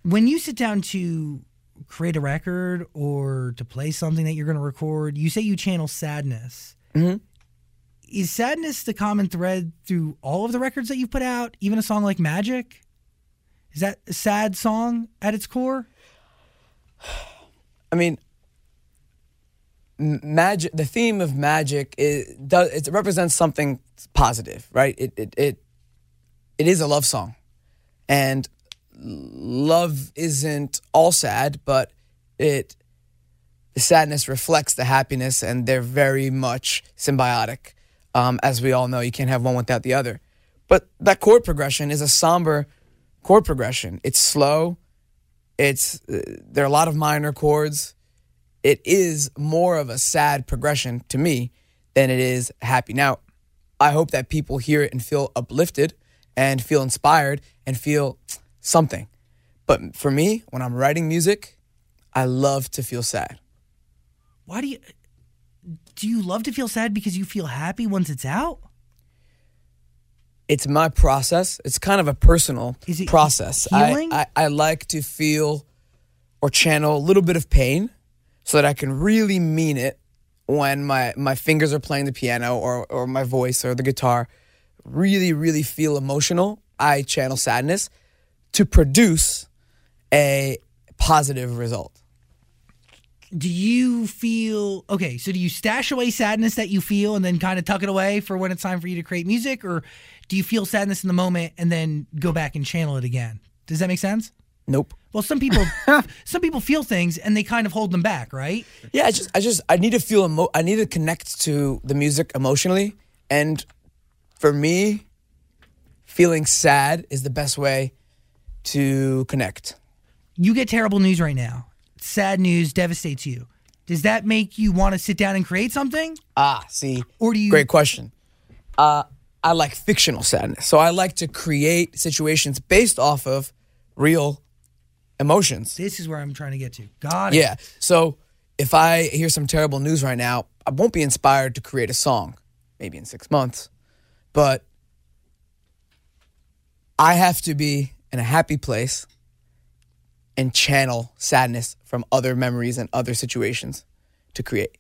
When you sit down to create a record or to play something that you're going to record, you say you channel sadness. Mhm. Is sadness the common thread through all of the records that you've put out? Even a song like Magic? Is that a sad song at its core? I mean, magic. The theme of magic is does it represents something positive, right? It it it, it is a love song, and love isn't all sad, but it the sadness reflects the happiness, and they're very much symbiotic. Um, as we all know, you can't have one without the other. But that chord progression is a somber chord progression. It's slow. It's uh, there are a lot of minor chords. It is more of a sad progression to me than it is happy. Now, I hope that people hear it and feel uplifted and feel inspired and feel something. But for me, when I'm writing music, I love to feel sad. Why do you do you love to feel sad because you feel happy once it's out? It's my process. It's kind of a personal process. I, I, I like to feel or channel a little bit of pain so that I can really mean it when my, my fingers are playing the piano or, or my voice or the guitar. Really, really feel emotional. I channel sadness to produce a positive result. Do you feel okay? So do you stash away sadness that you feel and then kind of tuck it away for when it's time for you to create music, or do you feel sadness in the moment and then go back and channel it again? Does that make sense? Nope. Well, some people (laughs) some people feel things and they kind of hold them back, right? Yeah, I just, I just, I need to feel, emo- I need to connect to the music emotionally, and for me, feeling sad is the best way to connect. You get terrible news right now. Sad news devastates you. Does that make you want to sit down and create something, Ah, see, or do you? great question. Uh, I like fictional sadness, so I like to create situations based off of real emotions. This is where I'm trying to get to. Got it. Yeah. So if I hear some terrible news right now, I won't be inspired to create a song, maybe in six months, but I have to be in a happy place and channel sadness from other memories and other situations to create.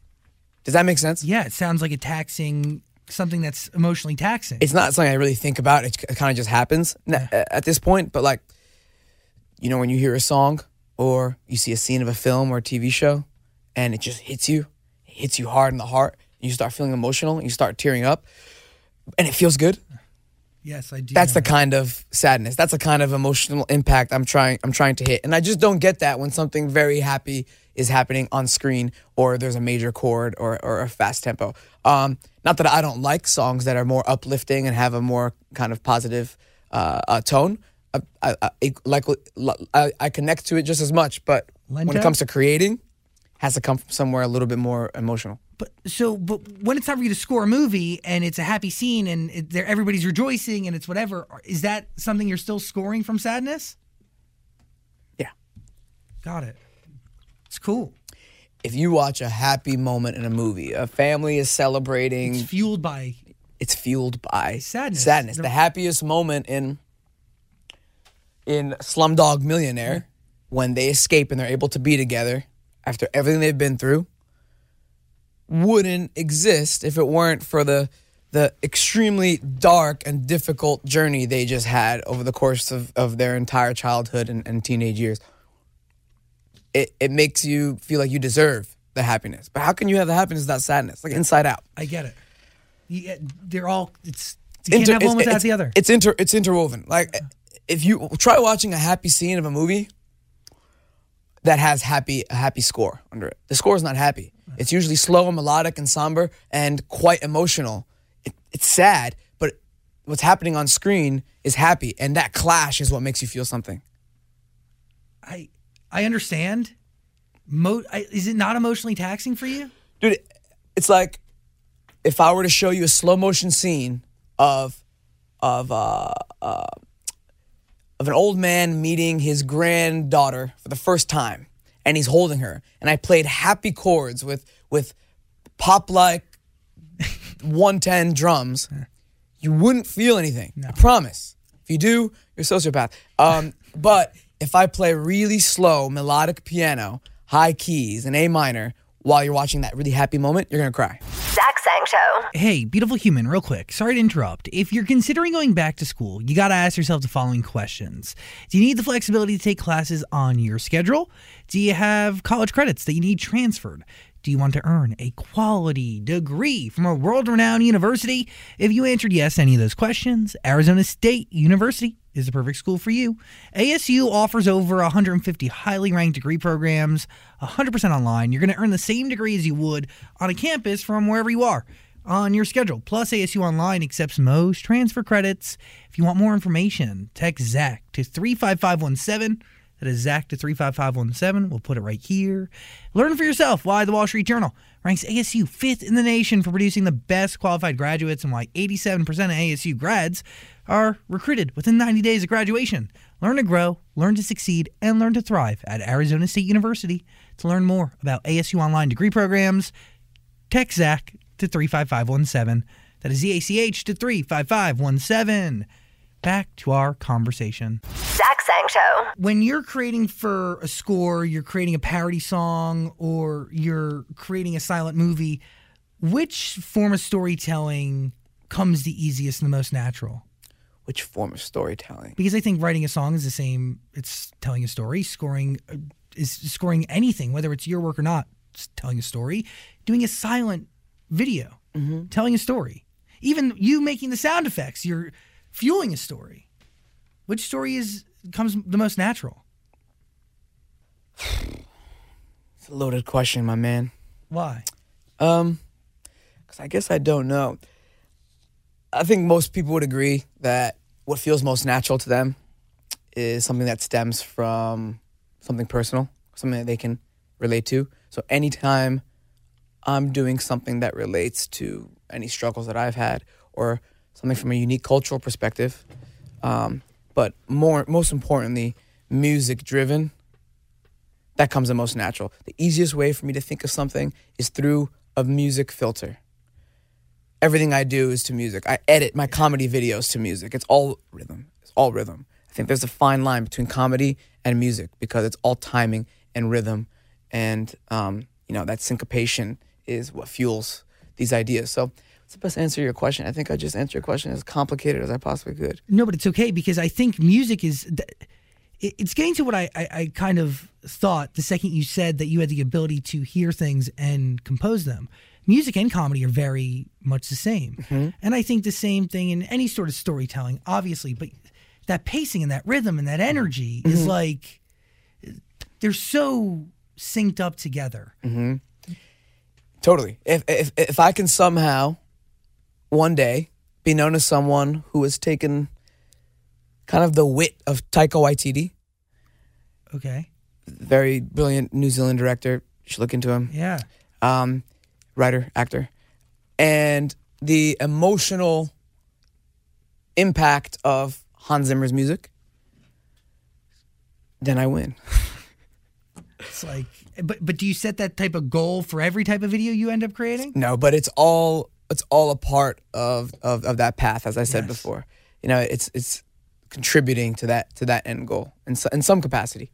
Does that make sense? Yeah, it sounds like a taxing something that's emotionally taxing. It's not something I really think about. It, kind of just happens n- at this point. But like, you know, when you hear a song or you see a scene of a film or a TV show, and it just hits you, it hits you hard in the heart. You start feeling emotional. and You start tearing up, and it feels good. yes, I do. That's the kind of sadness. That's the kind of emotional impact I'm trying. I'm trying to hit, and I just don't get that when something very happy is happening on screen, or there's a major chord, or or a fast tempo. Um, not that I don't like songs that are more uplifting and have a more kind of positive uh, uh, tone. I, I, I, like I, I connect to it just as much, but when it comes to creating, has to come from somewhere a little bit more emotional. But so, but when it's time for you to score a movie and it's a happy scene and it, there everybody's rejoicing and it's whatever, is that something you're still scoring from sadness? Yeah. Got it. It's cool. If you watch a happy moment in a movie, a family is celebrating. It's fueled by it's fueled by Sadness. Sadness. The- The happiest moment in in Slumdog Millionaire when they escape and they're able to be together after everything they've been through wouldn't exist if it weren't for the the extremely dark and difficult journey they just had over the course of, of their entire childhood and, and teenage years. It it makes you feel like you deserve the happiness. But how can you have the happiness without sadness? Like inside out. I get it. You, eh, they're all. It's you can't have one without the other. It's inter it's interwoven. Like if you try watching a happy scene of a movie that has happy a happy score under it. The score is not happy. It's usually slow and melodic and somber and quite emotional. It, it's sad, but what's happening on screen is happy, and that clash is what makes you feel something. I I understand. Mo- I, is it not emotionally taxing for you? dude it's like if i were to show you a slow motion scene of of uh, uh of an old man meeting his granddaughter for the first time and he's holding her and i played happy chords with with pop like (laughs) 110 drums you wouldn't feel anything i promise if you do you're a sociopath um but if i play really slow melodic piano high keys and a minor while you're watching that really happy moment you're gonna cry Zach Sang Show. Hey, beautiful human, real quick. Sorry to interrupt. If you're considering going back to school, you got to ask yourself the following questions Do you need the flexibility to take classes on your schedule? Do you have college credits that you need transferred? Do you want to earn a quality degree from a world renowned university? If you answered yes to any of those questions, Arizona State University is the perfect school for you. ASU offers over 150 highly ranked degree programs, 100% online. You're going to earn the same degree as you would on a campus from wherever you are on your schedule. Plus, ASU Online accepts most transfer credits. If you want more information, text Zach to 35517. That is Zach to 35517. We'll put it right here. Learn for yourself why the Wall Street Journal ranks ASU fifth in the nation for producing the best qualified graduates and why 87% of ASU grads are recruited within 90 days of graduation. Learn to grow, learn to succeed, and learn to thrive at Arizona State University. To learn more about ASU Online degree programs, text Zach to 35517. That is ZACH to 35517. Back to our conversation. Zach Sang Show. When you're creating for a score, you're creating a parody song, or you're creating a silent movie, which form of storytelling comes the easiest and the most natural? which form of storytelling Because I think writing a song is the same. It's telling a story. Scoring uh, is scoring anything, whether it's your work or not. It's telling a story. Doing a silent video, telling a story. Even you making the sound effects, you're fueling a story. Which story is comes the most natural? (sighs) it's a loaded question my man Why? Um, because I guess I don't know. I think most people would agree that what feels most natural to them is something that stems from something personal, something that they can relate to. So anytime I'm doing something that relates to any struggles that I've had or something from a unique cultural perspective, um, but more most importantly, music driven, that comes the most natural. The easiest way for me to think of something is through a music filter. Everything I do is to music. I edit my comedy videos to music. It's all rhythm. It's all rhythm. I think there's a fine line between comedy and music because it's all timing and rhythm, and um, you know that syncopation is what fuels these ideas. So, what's the best answer to your question? I think I just answered your question as complicated as I possibly could. No, but it's okay because I think music is. It's getting to what I, I, I kind of thought the second you said that you had the ability to hear things and compose them. Music and comedy are very much the same. Mm-hmm. And I think the same thing in any sort of storytelling, obviously, but that pacing and that rhythm and that energy mm-hmm. is like they're so synced up together. Mm-hmm. Totally. If if if I can somehow one day be known as someone who has taken kind of the wit of Taika Waititi, Okay. very brilliant New Zealand director, you should look into him. Yeah. Um, writer, actor, and the emotional impact of Hans Zimmer's music, then I win. (laughs) It's like but but do you set that type of goal for every type of video you end up creating? No, but it's all it's all a part of of, of that path, as I said Yes. before. You know, it's it's contributing to that to that end goal in so, in some capacity.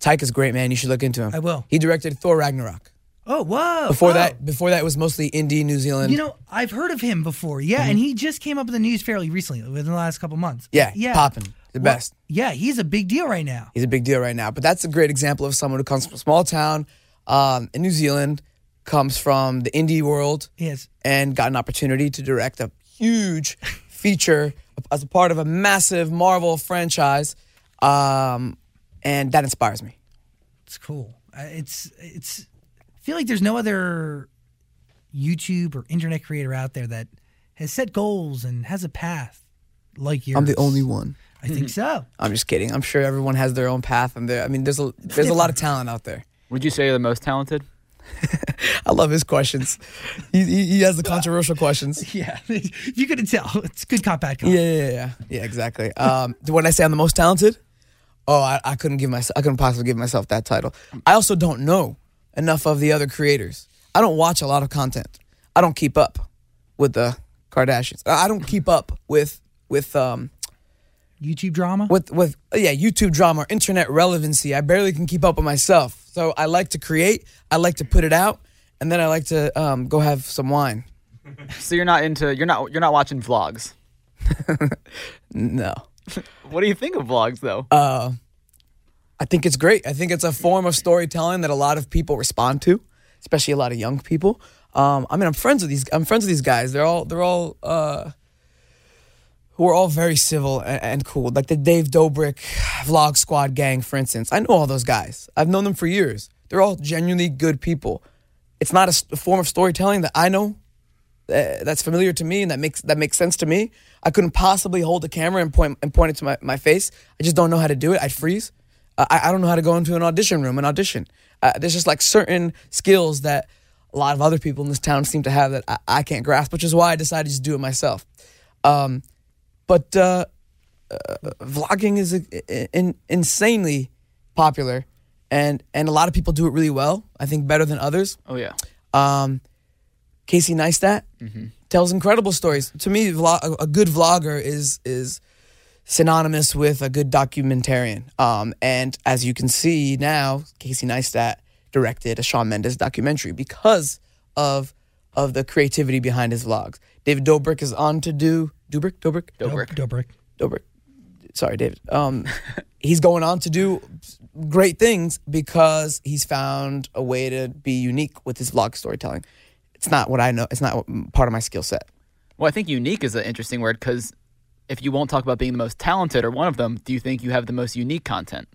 Taika's great, man. You should look into him. I will. He directed Thor Ragnarok. Oh, whoa. Before that, before that it was mostly indie New Zealand. You know, I've heard of him before. Yeah, and he just came up in the news fairly recently, within the last couple months. yeah, yeah, popping the Well, best. Yeah, he's a big deal right now. He's a big deal right now. But that's a great example of someone who comes from a small town um, in New Zealand, comes from the indie world, Yes. and got an opportunity to direct a huge (laughs) feature as a part of a massive Marvel franchise. Um, and that inspires me. It's cool. Uh, It's it's. I feel like there's no other YouTube or internet creator out there that has set goals and has a path like yours. I'm the only one. I think so. (laughs) I'm just kidding. I'm sure everyone has their own path, and there. I mean, there's a there's a lot of talent out there. Would you say you're the most talented? (laughs) I love his questions. he, he has the controversial questions. (laughs) Yeah, you couldn't tell. It's good cop, bad cop. Yeah, yeah, yeah, yeah. Exactly. Um, when I say I'm the most talented, oh, I, I couldn't give myself. I couldn't possibly give myself that title. I also don't know enough of the other creators. I don't watch a lot of content. I don't keep up with the Kardashians. I I don't keep up with with um YouTube drama. with with yeah YouTube drama or internet relevancy. I barely can keep up with myself. So I like to create. I like to put it out, and then I like to um, go have some wine. (laughs) So you're not into you're not you're not watching vlogs. (laughs) No. (laughs) What do you think of vlogs though? Uh, I think it's great. I think it's a form of storytelling that a lot of people respond to, especially a lot of young people. Um, I mean, I'm friends with these. I'm friends with these guys. They're all they're all uh, who are all very civil and, and cool. Like the Dave Dobrik Vlog Squad gang, for instance. I know all those guys. I've known them for years. They're all genuinely good people. It's not a form of storytelling that I know uh, that's familiar to me and that makes that makes sense to me. I couldn't possibly hold a camera and point and point it to my, my face. I just don't know how to do it. I'd freeze. Uh, I, I don't know how to go into an audition room and audition. Uh, there's just like certain skills that a lot of other people in this town seem to have that I, I can't grasp, which is why I decided to do it myself. Um, but uh, uh, vlogging is uh, in, insanely popular, and and a lot of people do it really well. I think better than others. Oh yeah. Um, Casey Neistat tells incredible stories. To me, vlog, a, a good vlogger is is synonymous with a good documentarian. Um, and as you can see now, Casey Neistat directed a Shawn Mendes documentary because of of the creativity behind his vlogs. David Dobrik is on to do Dobrik Dobrik Dobrik. Dobrik. Dobrik. Sorry, David. Um, (laughs) he's going on to do great things because he's found a way to be unique with his vlog storytelling. It's not what I know. It's not what- part of my skill set. Well, I think unique is an interesting word because if you won't talk about being the most talented or one of them, do you think you have the most unique content?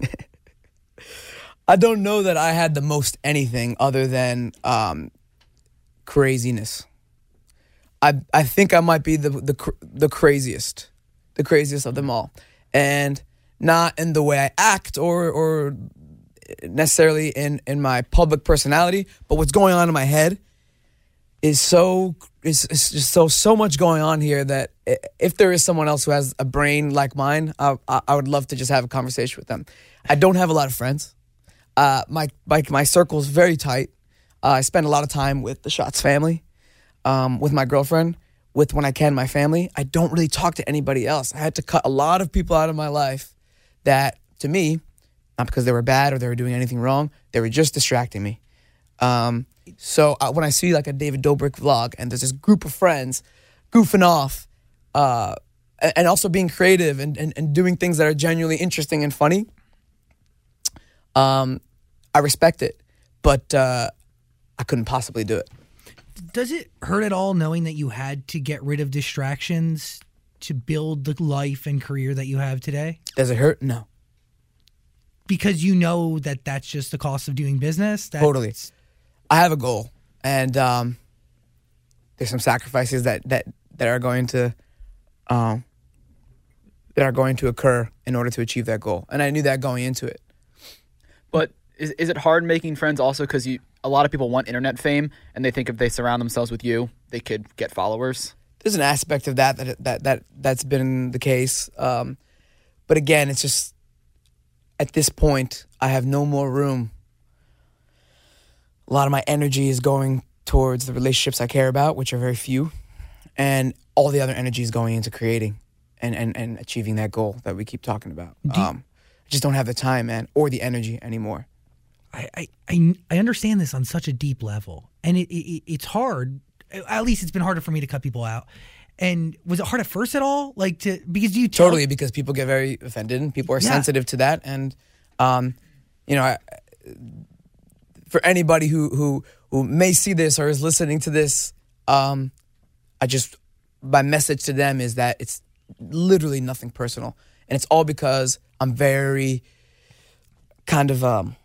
(laughs) I don't know that I had the most anything other than um, craziness. I I think I might be the the the craziest, the craziest of them all, and not in the way I act or or necessarily in in my public personality, but what's going on in my head is so is, is just so so much going on here that if there is someone else who has a brain like mine, I, I, I would love to just have a conversation with them. I don't have a lot of friends. Uh, my my my circle is very tight. Uh, I spend a lot of time with the Shots family, um, with my girlfriend, with when I can my family. I don't really talk to anybody else. I had to cut a lot of people out of my life that, to me, not because they were bad or they were doing anything wrong, they were just distracting me. Um, so uh, when I see like a David Dobrik vlog and there's this group of friends goofing off, uh, and also being creative and, and, and doing things that are genuinely interesting and funny, um, I respect it, but uh, I couldn't possibly do it. Does it hurt at all knowing that you had to get rid of distractions to build the life and career that you have today? Does it hurt? No. Because you know that that's just the cost of doing business. That's, Totally. I have a goal, and um, there's some sacrifices that that that are going to um, that are going to occur in order to achieve that goal, and I knew that going into it. But is, is it hard making friends also because you a lot of people want internet fame and they think if they surround themselves with you, they could get followers? There's an aspect of that that that that that's been the case, um, but again, it's just at this point I have no more room. A lot of my energy is going towards the relationships I care about, which are very few, and all the other energy is going into creating and and, and achieving that goal that we keep talking about. Um, I just don't have the time, man, or the energy anymore. I, I, I, I understand this on such a deep level, and it, it it's hard. At least it's been harder for me to cut people out. And was it hard at first at all? Like to because you tell- totally because people get very offended and people are Yeah. sensitive to that and um, you know I, for anybody who who who may see this or is listening to this um, i just my message to them is that it's literally nothing personal and it's all because i'm very kind of um,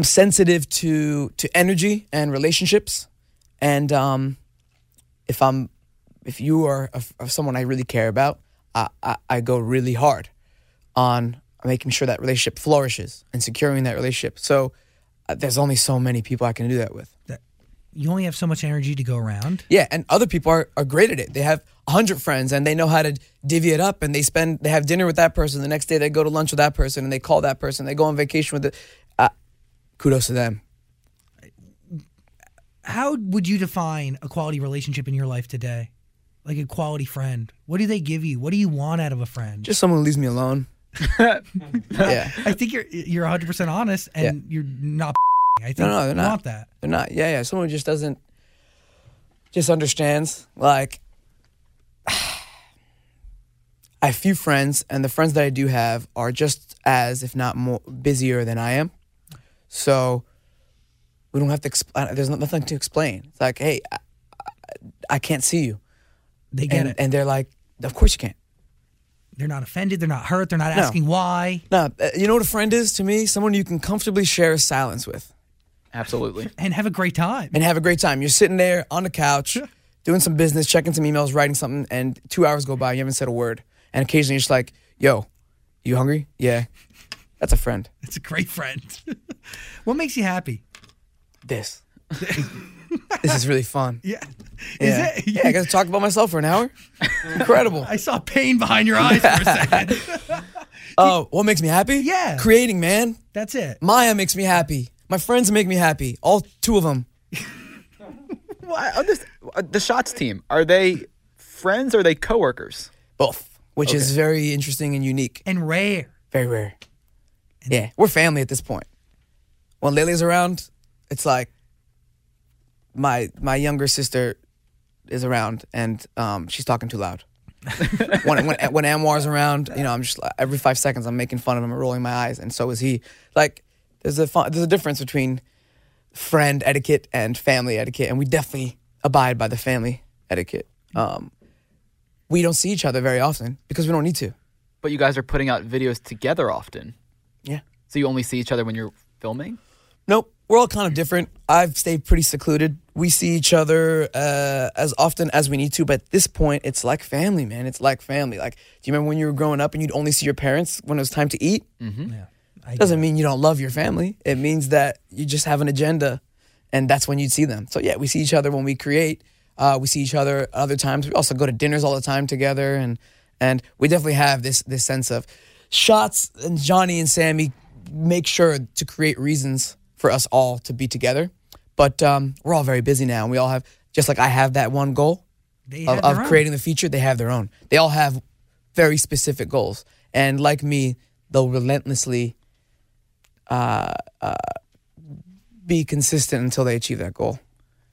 i'm sensitive to to energy and relationships and um, if i'm if you are a, a someone I really care about, I, I, I go really hard on making sure that relationship flourishes and securing that relationship. So uh, there's only so many people I can do that with. You only have so much energy to go around. Yeah, and other people are, are great at it. They have hundred friends and they know how to divvy it up and they spend they have dinner with that person. The next day they go to lunch with that person and they call that person. They go on vacation with it. Kudos to them. How would you define a quality relationship in your life today? Like a quality friend. What do they give you? What do you want out of a friend? Just someone who leaves me alone. (laughs) yeah. I think you're you're 100 percent honest, and you're not. (laughs) I think No, no, they're you not. that. They're not. Yeah, yeah. Someone who just doesn't, just understands. Like, (sighs) I have few friends, and the friends that I do have are just as, if not more, busier than I am. So we don't have to. Expl- uh, there's nothing to explain. It's like, hey, I, I, I can't see you, They get and, it. and they're like, of course you can't. they're not offended. They're not hurt. They're not No. asking why. No, uh, you know what a friend is to me? Someone you can comfortably share a silence with. Absolutely. And have a great time. and have a great time. You're sitting there on the couch, doing some business, checking some emails, writing something, and two hours go by, you haven't said a word. And occasionally you're just like, yo, you hungry? Yeah. That's a friend. That's a great friend. (laughs) what makes you happy? This. (laughs) this is really fun. (laughs) Yeah. Yeah. Is it? Yeah, I got to talk about myself for an hour. Incredible. I saw pain behind your eyes for a second. Oh, what makes me happy? Yeah. Creating, man. That's it. Maia makes me happy. My friends make me happy. All two of them. Well, I understand. uh, The shots team are they friends or are they coworkers? Both, which is very interesting and unique. And rare. Very rare. Yeah, we're family at this point. When Lily's around, it's like my my younger sister is around and um, she's talking too loud. (laughs) when, when when Anwar's around, you know, I'm just like, every five seconds I'm making fun of him and rolling my eyes, and so is he. Like, there's a fun, there's a difference between friend etiquette and family etiquette, and we definitely abide by the family etiquette. Um, we don't see each other very often because we don't need to. But you guys are putting out videos together often. Yeah. So you only see each other when you're filming? Nope. We're all kind of different. I've stayed pretty secluded. We see each other uh, as often as we need to, but at this point, it's like family, man. It's like family. Like, do you remember when you were growing up and you'd only see your parents when it was time to eat? Yeah. I Doesn't mean you don't love your family. It means that you just have an agenda, and that's when you'd see them. So yeah, we see each other when we create. Uh, we see each other other times. We also go to dinners all the time together, and and we definitely have this this sense of shots. And Johnny and Sammy make sure to create reasons for us all to be together. But um, we're all very busy now, and we all have just like I have that one goal They of, of creating the feature, they have their own. They all have very specific goals, and like me, they'll relentlessly uh, uh, be consistent until they achieve that goal.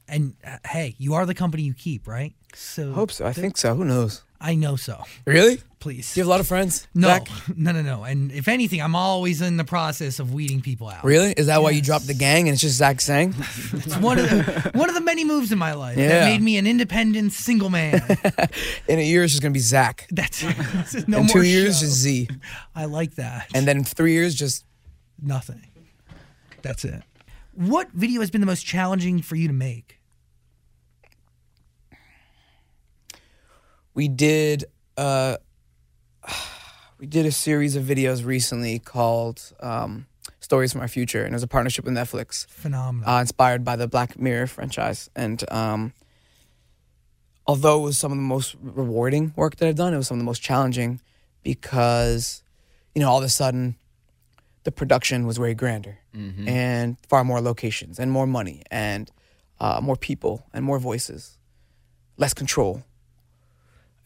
And uh, hey, you are the company you keep, right? So Hope so. I think so. Who knows? I know so. Really? Please. Do you have a lot of friends? no, Zach? no, no, no. And if anything, I'm always in the process of weeding people out. Really? Is that why you dropped the gang and it's just Zach Sang? It's one of the one of the many moves in my life that made me an independent single man. (laughs) In a year, it's just gonna be Zach. That's (laughs) no in more two years, show. just Z. I like that. And then in three years, just nothing. That's it. What video has been the most challenging for you to make? We did uh (sighs) we did a series of videos recently called um, stories from our future and it was a partnership with netflix. Phenomenal. uh, inspired by the black mirror franchise. And um, although it was some of the most rewarding work that i've done it was some of the most challenging because you know all of a sudden the production was way grander and far more locations and more money and uh, more people and more voices less control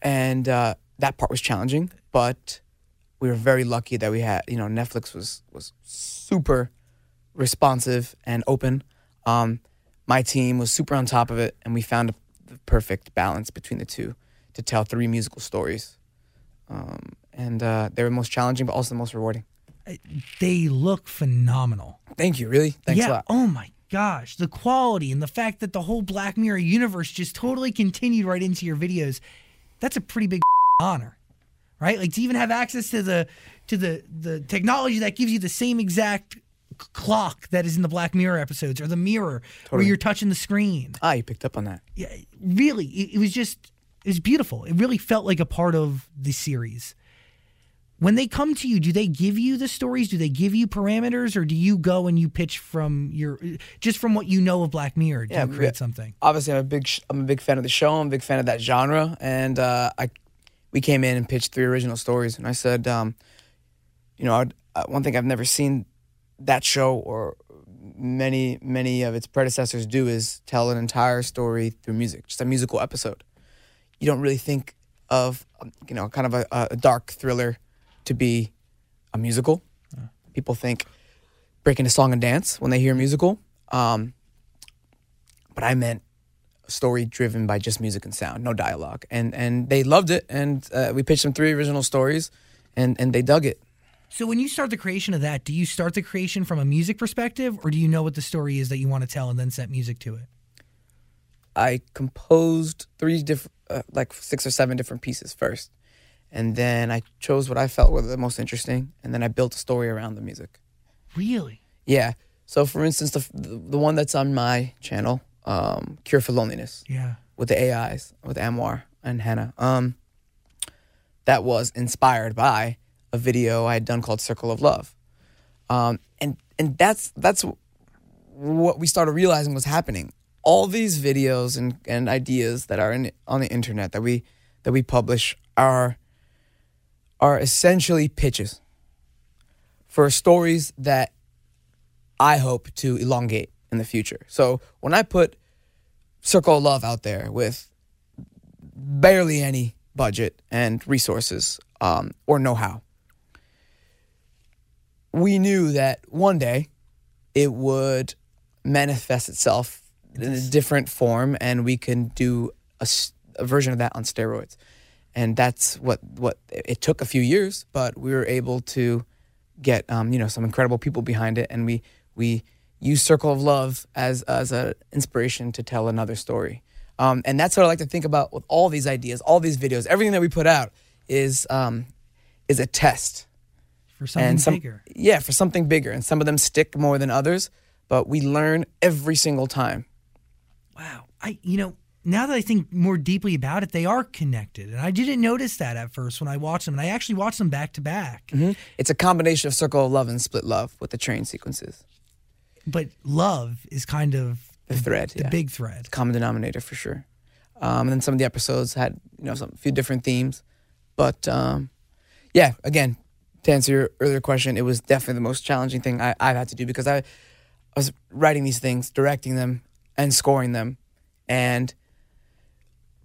and uh, that part was challenging. But we were very lucky that we had, you know, Netflix was was super responsive and open. Um, my team was super on top of it, and we found a, the perfect balance between the two to tell three musical stories. Um, and uh, they were the most challenging, but also the most rewarding. they look phenomenal. Thank you, really. Thanks yeah. a lot. Oh my gosh, the quality and the fact that the whole Black Mirror universe just totally continued right into your videos. That's a pretty big (laughs) honor, right? Like to even have access to the to the the technology that gives you the same exact clock that is in the Black Mirror episodes or the mirror where you're touching the screen. Ah, you picked up on that. Yeah, really, it, it was just It was beautiful. It really felt like a part of the series. When they come to you, do they give you the stories? Do they give you parameters, or do you go and you pitch from your just from what you know of Black Mirror? Do Yeah, you create something? obviously I'm a big I'm a big fan of the show. I'm a big fan of that genre, and uh, I we came in and pitched three original stories, and I said, um, you know, I'd, uh, one thing I've never seen that show or many many of its predecessors do is tell an entire story through music, just a musical episode. You don't really think of um, you know kind of a, a dark thriller to be a musical. People think breaking a song and dance when they hear musical. Um, but I meant a story driven by just music and sound, no dialogue. And and they loved it, and uh, we pitched them three original stories, and and they dug it. So when you start the creation of that, do you start the creation from a music perspective, or do you know what the story is that you want to tell and then set music to it? I composed three different, uh, like six or seven different pieces first, and then I chose what I felt were the most interesting, and then I built a story around the music. Really? Yeah. So, for instance, the the, one that's on my channel, um, "Cure for Loneliness," Yeah. with the AIs, with Anwar and Hannah. Um, that was inspired by a video I had done called Circle of Love. Um, and and that's that's what we started realizing was happening. All these videos and, and ideas that are in, on the internet that we that we publish are are essentially pitches for stories that I hope to elongate in the future. So when I put Circle of Love out there with barely any budget and resources um, or know how, we knew that one day it would manifest itself in a different form and we can do a version of that on steroids. And that's what, what it took a few years, but we were able to get um, you know some incredible people behind it, and we we use Circle of Love as as an inspiration to tell another story. Um, and that's what I like to think about with all these ideas, all these videos, everything that we put out is um, is a test For something some bigger. yeah for something bigger, and some of them stick more than others, but we learn every single time. Wow. I you know, now that I think more deeply about it, they are connected. And I didn't notice that at first when I watched them. And I actually watched them back to back. Mm-hmm. It's a combination of Circle of Love and Split Love with the train sequences, But love is kind of the thread, the yeah. big thread. common denominator for sure. Um, and then some of the episodes had you know some a few different themes, but um, yeah, again, to answer your earlier question, it was definitely the most challenging thing I, I've had to do because I, I was writing these things, directing them, and scoring them, and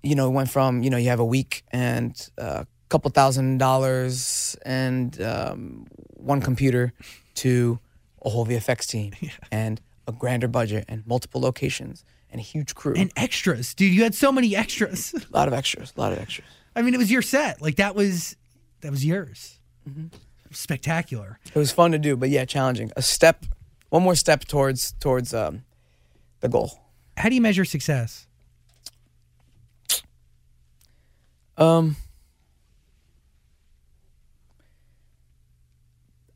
you know, it went from you know you have a week and a couple thousand dollars and um, one computer to a whole VFX team (laughs) and a grander budget and multiple locations and a huge crew. And extras. Dude, you had so many extras. (laughs) A lot of extras. A lot of extras. I mean, it was your set. Like that was that was yours. Mm-hmm. Spectacular. It was fun to do, but yeah, challenging. A step, one more step towards towards um, the goal. How do you measure success? Um,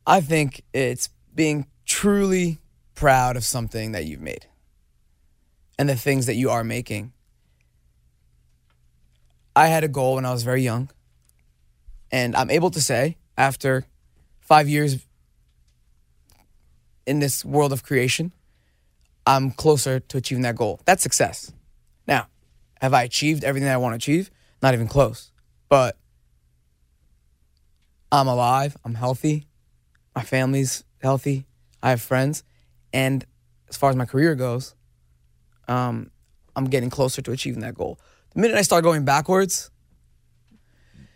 I think it's being truly proud of something that you've made and the things that you are making. I had a goal when I was very young, and I'm able to say, after five years in this world of creation, I'm closer to achieving that goal. That's success. Now, have I achieved everything that I want to achieve? Not even close. But I'm alive, I'm healthy, my family's healthy, I have friends, and as far as my career goes, um, I'm getting closer to achieving that goal. The minute I start going backwards,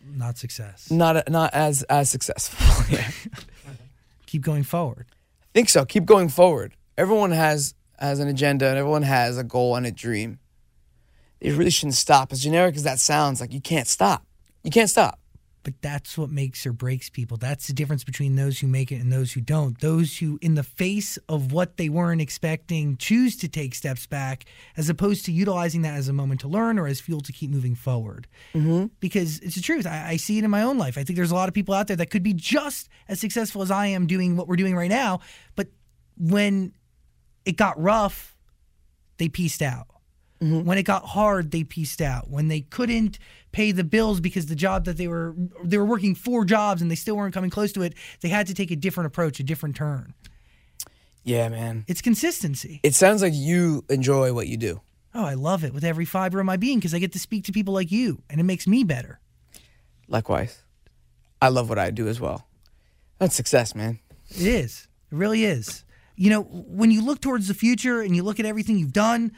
Not success. not not as as successful. yeah. (laughs) (laughs) Keep going forward. I think so. Keep going forward. Everyone has has an agenda and everyone has a goal and a dream. They really shouldn't stop. As generic as that sounds, like you can't stop. You can't stop. But that's what makes or breaks people. That's the difference between those who make it and those who don't. Those who, in the face of what they weren't expecting, choose to take steps back as opposed to utilizing that as a moment to learn or as fuel to keep moving forward. Mm-hmm. Because it's the truth. I, I see it in my own life. I think there's a lot of people out there that could be just as successful as I am doing what we're doing right now. But when it got rough, they pieced out. Mm-hmm. When it got hard, they pieced out. When they couldn't pay the bills because the job that they were they were working four jobs and they still weren't coming close to it, they had to take a different approach, a different turn. Yeah, man. It's consistency. It sounds like you enjoy what you do. Oh, I love it with every fiber of my being because I get to speak to people like you, and it makes me better. Likewise. I love what I do as well. That's success, man. It is. It really is. You know, when you look towards the future and you look at everything you've done,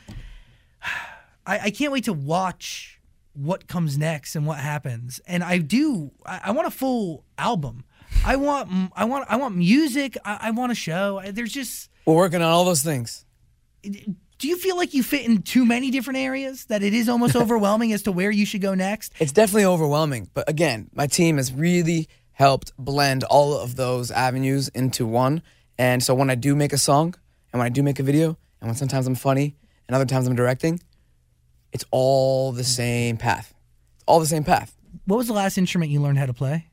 (sighs) I, I can't wait to watch what comes next and what happens. And I do. I, I want a full album. I want. I want. I want music. I, I want a show. There's just. We're working on all those things. Do you feel like you fit in too many different areas that it is almost (laughs) overwhelming as to where you should go next? It's definitely overwhelming. But again, my team has really helped blend all of those avenues into one. And so when I do make a song and when I do make a video and when sometimes I'm funny and other times I'm directing, it's all the same path. It's all the same path. What was the last instrument you learned how to play?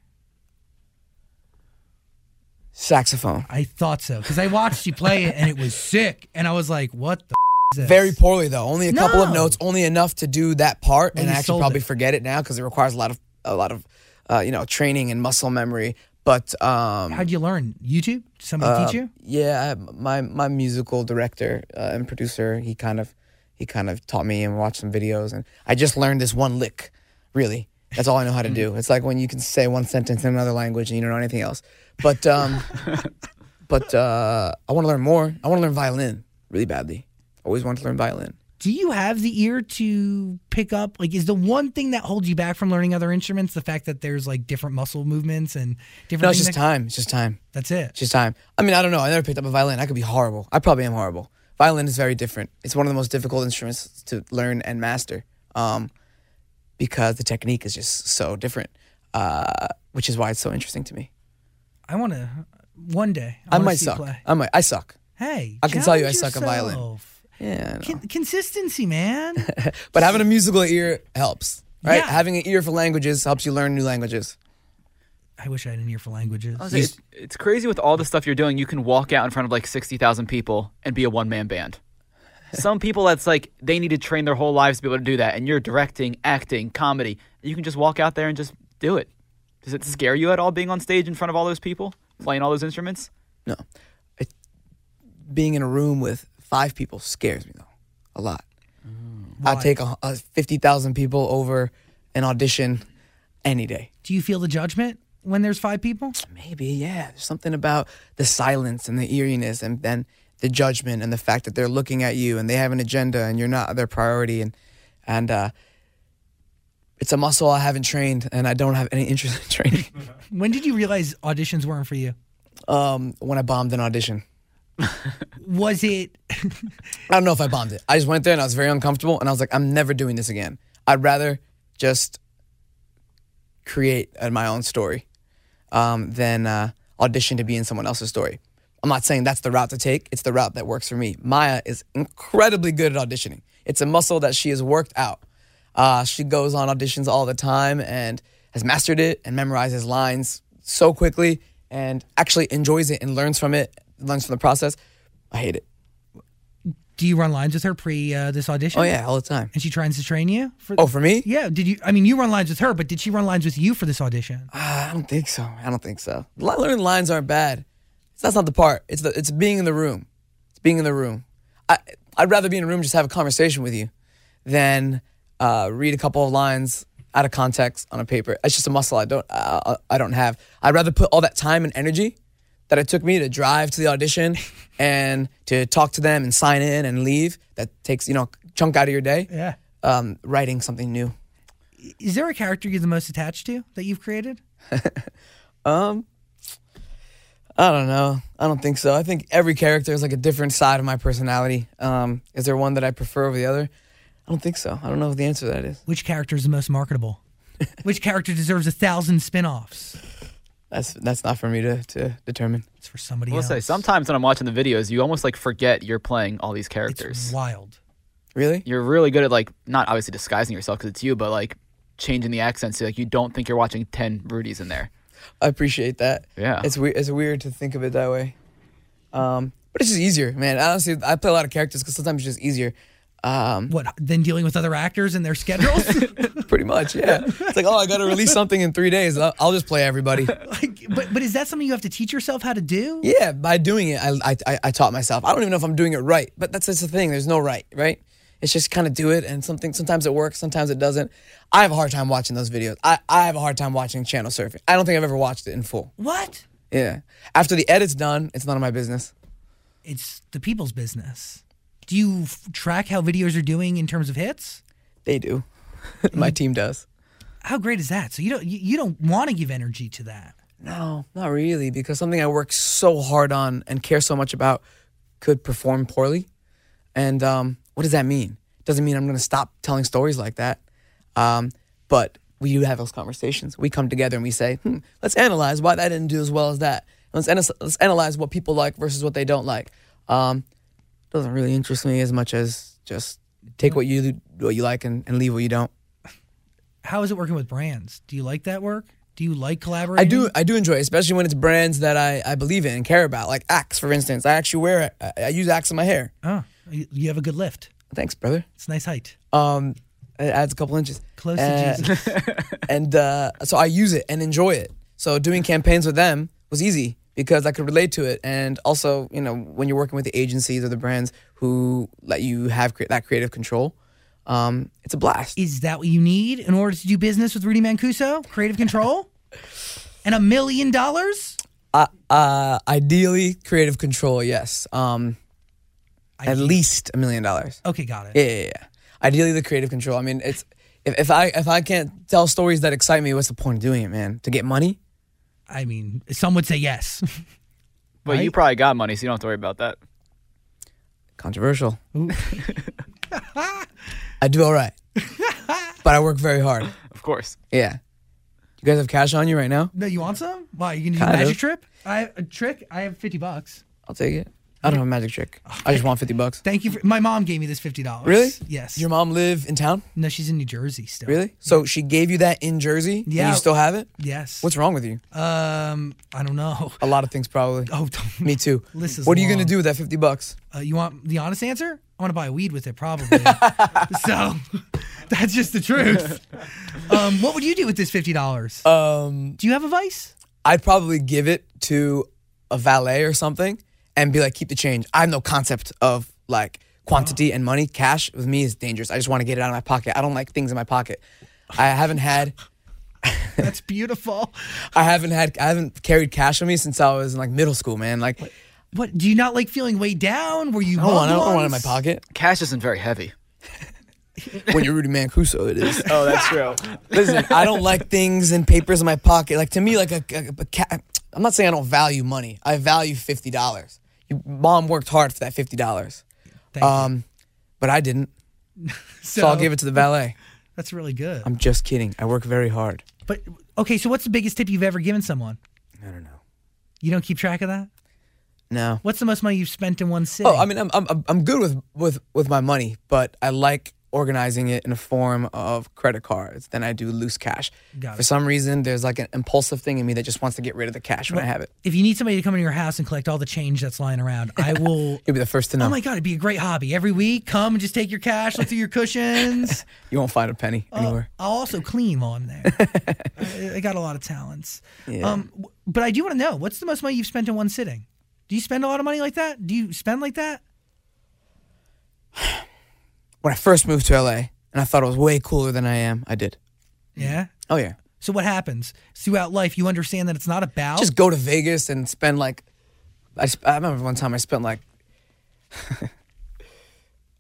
Saxophone. I thought so because I watched you play it and it was sick, and I was like, "What the f- is this?" Very poorly though. Only a couple of notes, only enough to do that part, Well, and I actually probably it. forget it now because it requires a lot of a lot of uh, you know training and muscle memory. But um, How'd you learn? YouTube? Somebody Uh, teach you? Yeah, my my musical director uh, and producer, he kind of he kind of taught me and watched some videos, and I just learned this one lick. Really, that's all I know how to do. (laughs) It's like when you can say one sentence in another language and you don't know anything else. But um, (laughs) but uh, I want to learn more. I want to learn violin really badly. Always wanted to learn violin. Do you have the ear to pick up? Like, is the one thing that holds you back from learning other instruments the fact that there's like different muscle movements and different? No, it's just that- time. It's just time. That's it. It's just time. I mean, I don't know. I never picked up a violin. I could be horrible. I probably am horrible. Violin is very different. It's one of the most difficult instruments to learn and master um, because the technique is just so different, uh, which is why it's so interesting to me. I want to one day. I, wanna might suck. Play. I might. I suck. Hey, I can tell you I suck at violin. Yourself. Yeah, Con- consistency, man. (laughs) but having a musical ear helps, right? Yeah. Having an ear for languages helps you learn new languages. I wish I had an ear for languages. I like, it's, it's crazy with all the stuff you're doing. You can walk out in front of like 60,000 people and be a one man band. Some people, that's like, they need to train their whole lives to be able to do that. And you're directing, acting, comedy. You can just walk out there and just do it. Does it scare you at all being on stage in front of all those people, playing all those instruments? No, it, being in a room with five people scares me though, a lot. Why? I'd take a, a fifty thousand people over an audition any day. Do you feel the judgment when there's five people? Maybe, yeah. There's something about the silence and the eeriness, and then the judgment and the fact that they're looking at you and they have an agenda and you're not their priority, and and uh, it's a muscle I haven't trained and I don't have any interest in (laughs) training. When did you realize auditions weren't for you? um, when I bombed an audition. Was it? (laughs) I don't know if I bombed it. I just went there and I was very uncomfortable and I was like, I'm never doing this again. I'd rather just create my own story um, than uh, audition to be in someone else's story. I'm not saying that's the route to take. It's the route that works for me. Maia is incredibly good at auditioning. It's a muscle that she has worked out. Uh, she goes on auditions all the time and has mastered it and memorizes lines so quickly and actually enjoys it and learns from it, learns from the process. I hate it. Do you run lines with her pre uh, this audition? Oh yeah, all the time. And she tries to train you for. Oh, for me? Yeah. Did you? I mean, you run lines with her, but did she run lines with you for this audition? Ah, I don't think so. I don't think so. Learning lines aren't bad. That's not the part. It's the it's being in the room. It's being in the room. I I'd rather be in a room just have a conversation with you than uh, read a couple of lines out of context on a paper. It's just a muscle I don't uh, I don't have. I'd rather put all that time and energy that it took me to drive to the audition (laughs) and to talk to them and sign in and leave. That takes you know a chunk out of your day. Yeah. Um, writing something new. Is there a character you're the most attached to that you've created? (laughs) Um, I don't know. I don't think so. I think every character is like a different side of my personality. Um, is there one that I prefer over the other? I don't think so. I don't know what the answer to that is. Which character is the most marketable? Which character deserves a thousand spin-offs? That's that's not for me to, to determine. It's for somebody I will else. say, sometimes when I'm watching the videos, you almost like forget you're playing all these characters. it's characters. wild. Really? You're really good at like, not obviously disguising yourself because it's you, but like changing the accents so like you don't think you're watching 10 Rudies in there. I appreciate that. Yeah. It's weird. It's weird to think of it that way. Um, but it's just easier, man. Honestly, I play a lot of characters because sometimes it's just easier. Um, What then? Dealing with other actors and their schedules? (laughs) pretty much, yeah. It's like, oh, I got to release something in three days. I'll, I'll just play everybody. like, but but is that something you have to teach yourself how to do? Yeah, by doing it, I, I I taught myself. I don't even know if I'm doing it right, but that's that's the thing. There's no right, right? It's just kind of do it, and something sometimes it works, sometimes it doesn't. I have a hard time watching those videos. I, I have a hard time watching channel surfing. I don't think I've ever watched it in full. What? Yeah, after the edit's done, it's none of my business. It's the people's business. Do you f- track how videos are doing in terms of hits? They do. (laughs) my team does. How great is that? So you don't you, you don't want to give energy to that. No, not really, because something I work so hard on and care so much about could perform poorly. And um, what does that mean? Doesn't mean I'm going to stop telling stories like that. Um, but we do have those conversations. We come together and we say, hmm, let's analyze why that didn't do as well as that. Let's, ana- let's analyze what people like versus what they don't like. Um, doesn't really interest me as much as just take what you what you like and, and leave what you don't. How is it working with brands? Do you like that work? Do you like collaborating? I do. I do enjoy, it, especially when it's brands that I, I believe in and care about, like Axe, for instance. I actually wear it. I, I use Axe in my hair. Oh, you have a good lift. Thanks, brother. It's a nice height. Um, it adds a couple inches. Close to Uh, Jesus. (laughs) and uh, so I use it and enjoy it. So doing campaigns with them was easy because I could relate to it, and also, you know, when you're working with the agencies or the brands who let you have cre- that creative control, um, it's a blast. Is that what you need in order to do business with Rudy Mancuso? Creative control? and a million dollars? Uh, uh, ideally, creative control, yes. Um, at least a million dollars. Okay, got it. Yeah, yeah, yeah. Ideally, the creative control. I mean, it's if, if I if I can't tell stories that excite me, what's the point of doing it, man? To get money? I mean, some would say yes. (laughs) But you probably got money, so you don't have to worry about that. Controversial. (laughs) (laughs) I do all right, but I work very hard. Of course. Yeah. You guys have cash on you right now? no, you want some? Why? You can do a Kind magic of. trip? I have a trick. I have fifty bucks. I'll take it. I don't have a magic trick. I just want fifty bucks. Thank you for my mom gave me this fifty dollars. Really? Yes. Your mom live in town? no, she's in New Jersey still. Really? So she gave you that in Jersey? and Yeah. you still have it? Yes. What's wrong with you? um I don't know. A lot of things, probably. (laughs) Oh, don't, Me too. (laughs) List is what are you gonna do with that fifty bucks? Uh, you want the honest answer? I want to buy weed with it, probably. (laughs) so that's just the truth. Um, what would you do with this fifty dollars? Um, do you have a vice? I'd probably give it to a valet or something and be like, keep the change. I have no concept of like quantity and money. Cash with me is dangerous. I just want to get it out of my pocket. I don't like things in my pocket. I haven't had (laughs) That's beautiful. I haven't had I haven't carried cash on me since I was in like middle school, man. Like I What do you not like feeling weighed down? Were you? don't want I mugged don't want it in my pocket. Cash isn't very heavy. (laughs) When you're Rudy Mancuso, it is. Oh, that's true. (laughs) Listen, I don't like things and papers in my pocket. Like to me, like a, a, a ca- I'm not saying I don't value money. I value fifty dollars. Your mom worked hard for that fifty dollars. Um, but I didn't. (laughs) So, I'll give it to the valet. That's really good. I'm just kidding. I work very hard. but okay, so what's the biggest tip you've ever given someone? I don't know. You don't keep track of that. No. What's the most money you've spent in one city? Oh, I mean, I'm I'm I'm good with with with my money, but I like organizing it in a form of credit cards than I do loose cash. For some reason, there's like an impulsive thing in me that just wants to get rid of the cash when I have it. if you need somebody to come into your house and collect all the change that's lying around, I (laughs) will. You'll be the first to know. Oh my god, it'd be a great hobby. Every week, come and just take your cash, look through your cushions. (laughs) you won't find a penny Uh, anywhere. I'll also clean while I'm there. (laughs) I, I got a lot of talents. Yeah. Um, but I do want to know what's the most money you've spent in one sitting? Do you spend a lot of money like that? Do you spend like that? (sighs) (sighs) When I first moved to LA and I thought it was way cooler than I am, I did. Yeah. Mm-hmm. Oh yeah. So what happens throughout life? You understand that it's not about Just go to Vegas and spend like. I, sp- I remember one time I spent like (laughs)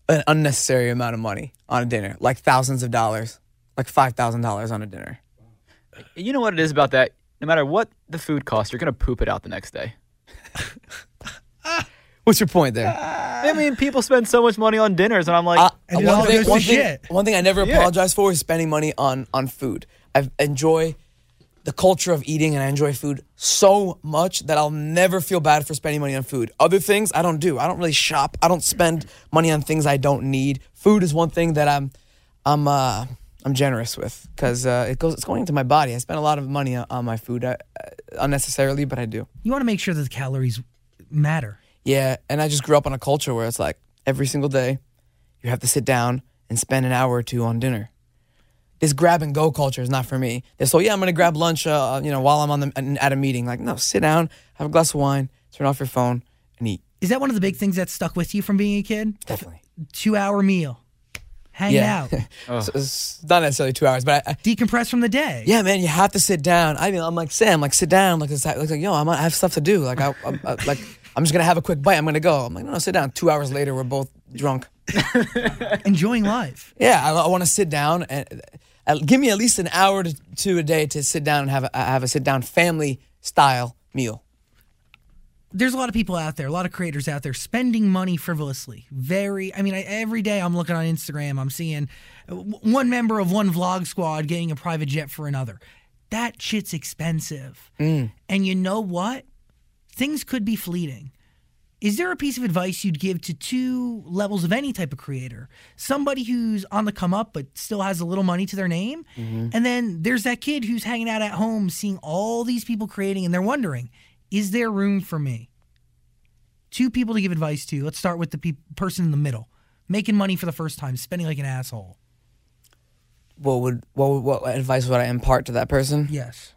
an unnecessary amount of money on a dinner, like thousands of dollars, like five thousand dollars on a dinner. You know what it is about that? No matter what the food costs, you're gonna poop it out the next day. (laughs) What's your point there? I mean, people spend so much money on dinners, and I'm like, Uh, And it one, all thing, to one, thing, shit. one thing I never Yeah. apologize for is spending money on on food. I enjoy the culture of eating and I enjoy food so much that I'll never feel bad for spending money on food. Other things I don't do. I don't really shop. I don't spend money on things I don't need. Food is one thing that I'm I'm uh I'm generous with because uh, it goes it's going into my body. I spend a lot of money on, on my food uh, unnecessarily, but I do. you want to make sure that the calories matter. Yeah, and I just grew up in a culture where it's like every single day, you have to sit down and spend an hour or two on dinner. This grab and go culture is not for me. They're so yeah, I'm gonna grab lunch, uh, you know, while I'm on the at a meeting. Like no, sit down, have a glass of wine, turn off your phone, and eat. Is that one of the big things that stuck with you from being a kid? Definitely. Two hour meal, Hang Yeah. out, (laughs) So it's not necessarily two hours, but I, I, decompress from the day. yeah, man, you have to sit down. I mean, I'm like Sam, like sit down, like it's like, like yo, I'm, I have stuff to do. Like I, I, I like I'm just gonna have a quick bite. I'm gonna go. I'm like no, no, sit down. Two hours later, we're both drunk. (laughs) enjoying life. Yeah, I, I want to sit down and uh, give me at least an hour to two a day to sit down and have a, have a sit down family style meal. There's a lot of people out there, a lot of creators out there spending money frivolously. Very, I mean, I, every day I'm looking on Instagram, I'm seeing uh, one member of one vlog squad getting a private jet for another. That shit's expensive. And you know what? Things could be fleeting. Is there a piece of advice you'd give to two levels of any type of creator? Somebody who's on the come up but still has a little money to their name. Mm-hmm. And then there's that kid who's hanging out at home seeing all these people creating and they're wondering, is there room for me? Two people to give advice to. Let's start with the pe- person in the middle. Making money for the first time, spending like an asshole. What would what would- what advice would I impart to that person? Yes.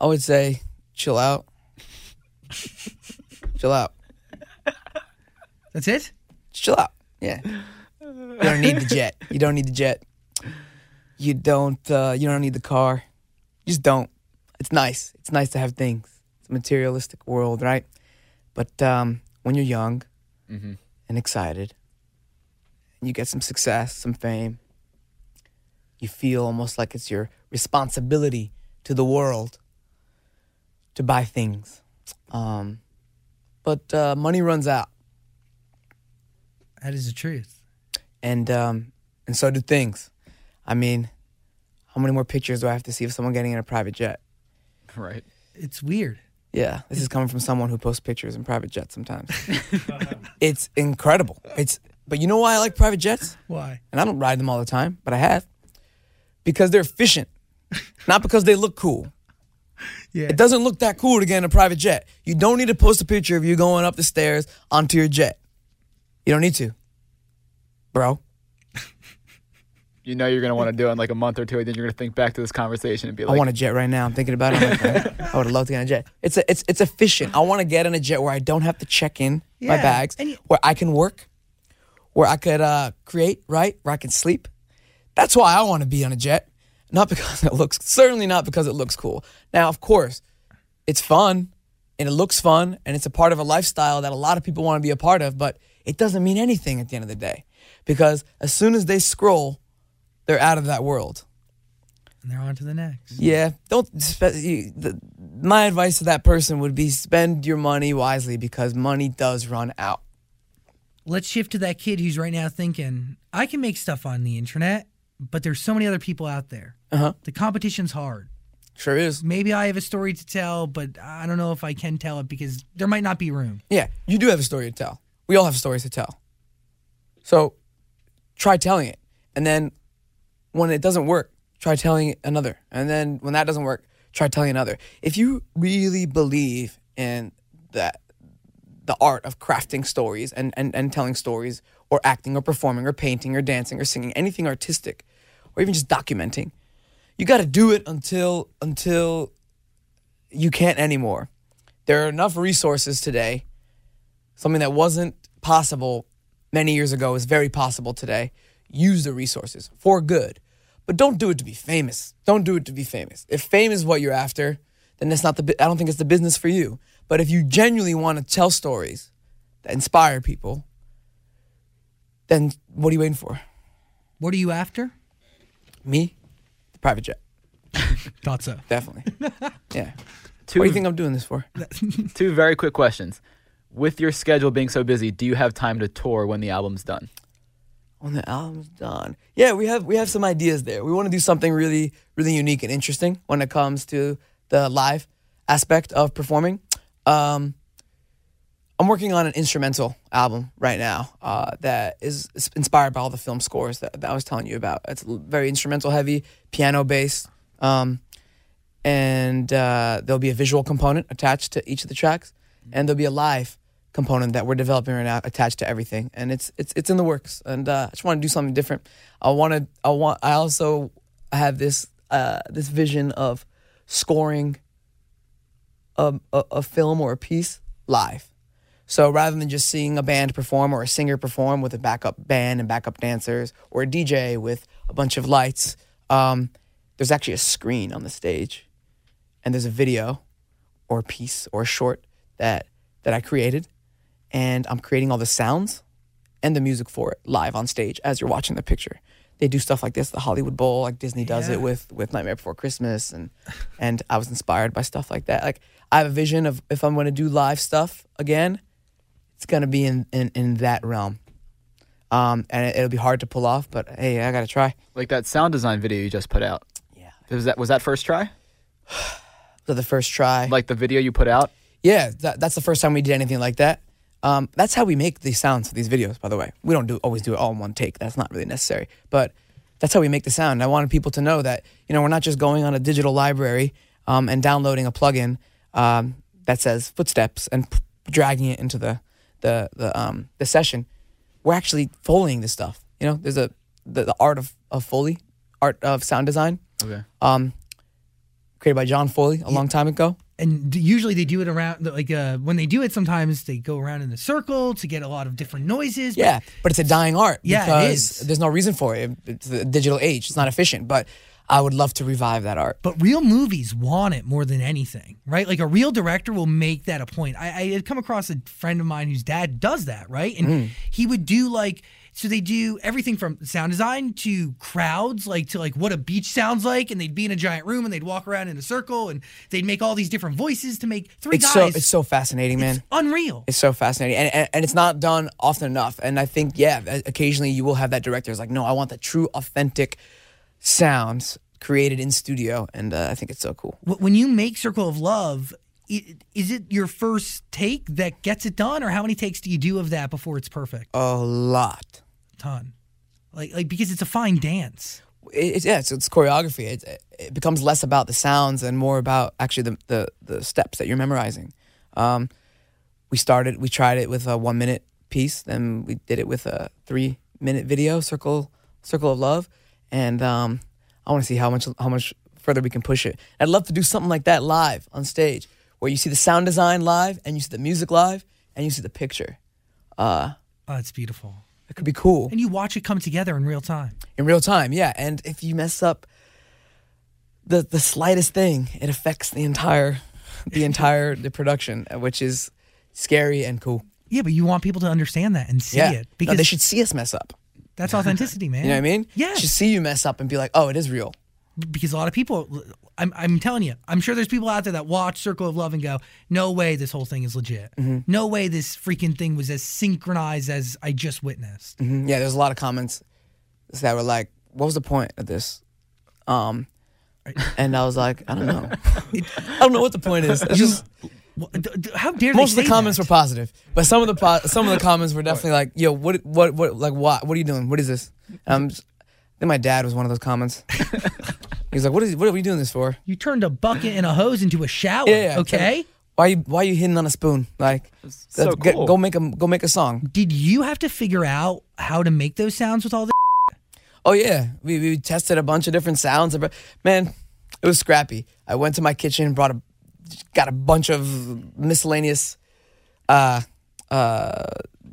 I would say chill out, (laughs) chill out, That's it? Just chill out. Yeah, you don't need the jet. You don't need the jet. You don't. Uh, you don't need the car. You just don't. It's nice. It's nice to have things. It's a materialistic world, right? But um, when you're young and excited, and you get some success, some fame, you feel almost like it's your responsibility to the world to buy things. Um, but uh, money runs out, That is the truth. and um, and so do things. I mean, how many more pictures do I have to see of someone getting in a private jet? Right. It's weird. Yeah, this is coming from someone who posts pictures in private jets sometimes. (laughs) (laughs) it's incredible. It's but you know why I like private jets? Why? And I don't ride them all the time, but I have. Because they're efficient. Not because they look cool. Yeah. It doesn't look that cool to get in a private jet. You don't need to post a picture of you going up the stairs onto your jet. You don't need to. Bro. You know you're gonna want to do it in like a month or two, and then you're gonna think back to this conversation and be like, I want a jet right now. I'm thinking about it. I'm like, I would love to get on a jet. It's a, it's it's efficient. I want to get in a jet where I don't have to check in my bags, and you- where I can work, where I could uh, create, right, where I can sleep. That's why I want to be on a jet, not because (laughs) it looks certainly not because it looks cool. Now, of course, it's fun and it looks fun and it's a part of a lifestyle that a lot of people want to be a part of, but it doesn't mean anything at the end of the day because as soon as they scroll, they're out of that world. And they're on to the next. Yeah, don't. Spe- you, the, my advice to that person would be spend your money wisely because money does run out. Let's shift to that kid who's right now thinking, I can make stuff on the internet, but there's so many other people out there. Uh huh. The competition's hard. Sure is. Maybe I have a story to tell, but I don't know if I can tell it because there might not be room. Yeah, you do have a story to tell. We all have stories to tell. So try telling it, and then when it doesn't work, try telling another, and then when that doesn't work, try telling another. If you really believe in that the art of crafting stories and, and, and telling stories or acting or performing or painting or dancing or singing anything artistic or even just documenting you got to do it until until you can't anymore. There are enough resources today. Something that wasn't possible many years ago is very possible today. Use the resources for good. But don't do it to be famous. Don't do it to be famous. If fame is what you're after then that's not the i don't think it's the business for you. But if you genuinely want to tell stories that inspire people then what are you waiting for? What are you after? me private jet (laughs) Thought so. definitely (laughs) yeah two, what do you think i'm doing this for (laughs) two very quick questions. With your schedule being so busy, do you have time to tour when the album's done? when the album's done. Yeah, we have we have some ideas there. We want to do something really really unique and interesting when it comes to the live aspect of performing. Um, I'm working on an instrumental album right now uh, that is inspired by all the film scores that, that I was telling you about. It's very instrumental heavy, piano based, um, and uh, there'll be a visual component attached to each of the tracks, and there'll be a live component that we're developing right now attached to everything, and it's it's it's in the works. And uh, I just want to do something different. I want. I want. I also have this uh, this vision of scoring a, a, a film or a piece live. So rather than just seeing a band perform or a singer perform with a backup band and backup dancers or a DJ with a bunch of lights, um, there's actually a screen on the stage, and there's a video, or a piece or a short that that I created, and I'm creating all the sounds and the music for it live on stage as you're watching the picture. They do stuff like this, the Hollywood Bowl, like Disney does Yeah. it with with Nightmare Before Christmas, and and I was inspired by stuff like that. Like I have a vision of if I'm going to do live stuff again, it's going to be in, in in that realm. Um, and it, it'll be hard to pull off, but hey, I got to try. Like that sound design video you just put out. Yeah. Was that was that first try? So (sighs) the first try, Like the video you put out? Yeah, that, that's the first time we did anything like that. Um, that's how we make these sounds for these videos, by the way. We don't do always do it all in one take. That's not really necessary. But that's how we make the sound. I wanted people to know that, you know, we're not just going on a digital library um, and downloading a plugin um, that says footsteps and p- dragging it into the the the um, the session. We're actually foleying this stuff. You know, there's a the, the art of, of Foley, art of sound design, Okay. um, created by John Foley a long time ago. and usually they do it around like uh, when they do it sometimes they go around in a circle to get a lot of different noises but- Yeah, but it's a dying art Yeah, it because is. there's no reason for it. It's the digital age. It's not efficient, but I would love to revive that art. but real movies want it more than anything right like a real director will make that a point i, I had come across a friend of mine whose dad does that right and Mm. he would do like so they do everything from sound design to crowds like to like what a beach sounds like and they'd be in a giant room and they'd walk around in a circle and they'd make all these different voices to make three It's guys so it's so fascinating, man. It's unreal It's so fascinating, and, and and it's not done often enough. And I think, yeah, occasionally you will have that director is like, no, I want the true, authentic sounds created in studio, and uh, I think it's so cool. When you make Circle of Love, is it your first take that gets it done, or how many takes do you do of that before it's perfect? A lot. ton, like like because it's a fine dance. It's yeah, it's, it's choreography. It, it becomes less about the sounds and more about actually the the, the steps that you're memorizing. Um, we started, we tried it with a one minute piece, then we did it with a three minute video, circle circle of love, and um, I want to see how much how much further we can push it. I'd love to do something like that live on stage, where you see the sound design live, and you see the music live, and you see the picture. Uh, Oh, it's beautiful, it could be cool and you watch it come together in real time. in real time yeah and if you mess up the the slightest thing it affects the entire the entire the production which is scary and cool Yeah, but you want people to understand that and see yeah it No, because they should see us mess up that's authenticity, (laughs) man. you know what i mean Yeah. should see you mess up and be like oh it is real because a lot of people I'm, I'm telling you i'm sure there's people out there that watch circle of love and go no way this whole thing is legit Mm-hmm. no way this freaking thing was as synchronized as i just witnessed Mhm. yeah there's a lot of comments that were like what was the point of this um and i was like i don't know (laughs) (laughs) i don't know what the point is it's just Wha- d- d- how dare most of the say comments that? were positive, but some of the po- some of the comments were definitely like, "Yo, what, what, what, like, what, what are you doing? What is this?" Um, then my dad was one of those comments. (laughs) he was like, "What is? What are we doing this for?" You turned a bucket and a hose into a shower. Yeah, yeah, okay. Why you Why are you hitting on a spoon? Like, so let's cool. go make a go make a song. Did you have to figure out how to make those sounds with all the? (laughs) Oh yeah, we we tested a bunch of different sounds. but Man, it was scrappy. I went to my kitchen, and brought a, got a bunch of miscellaneous, uh, uh,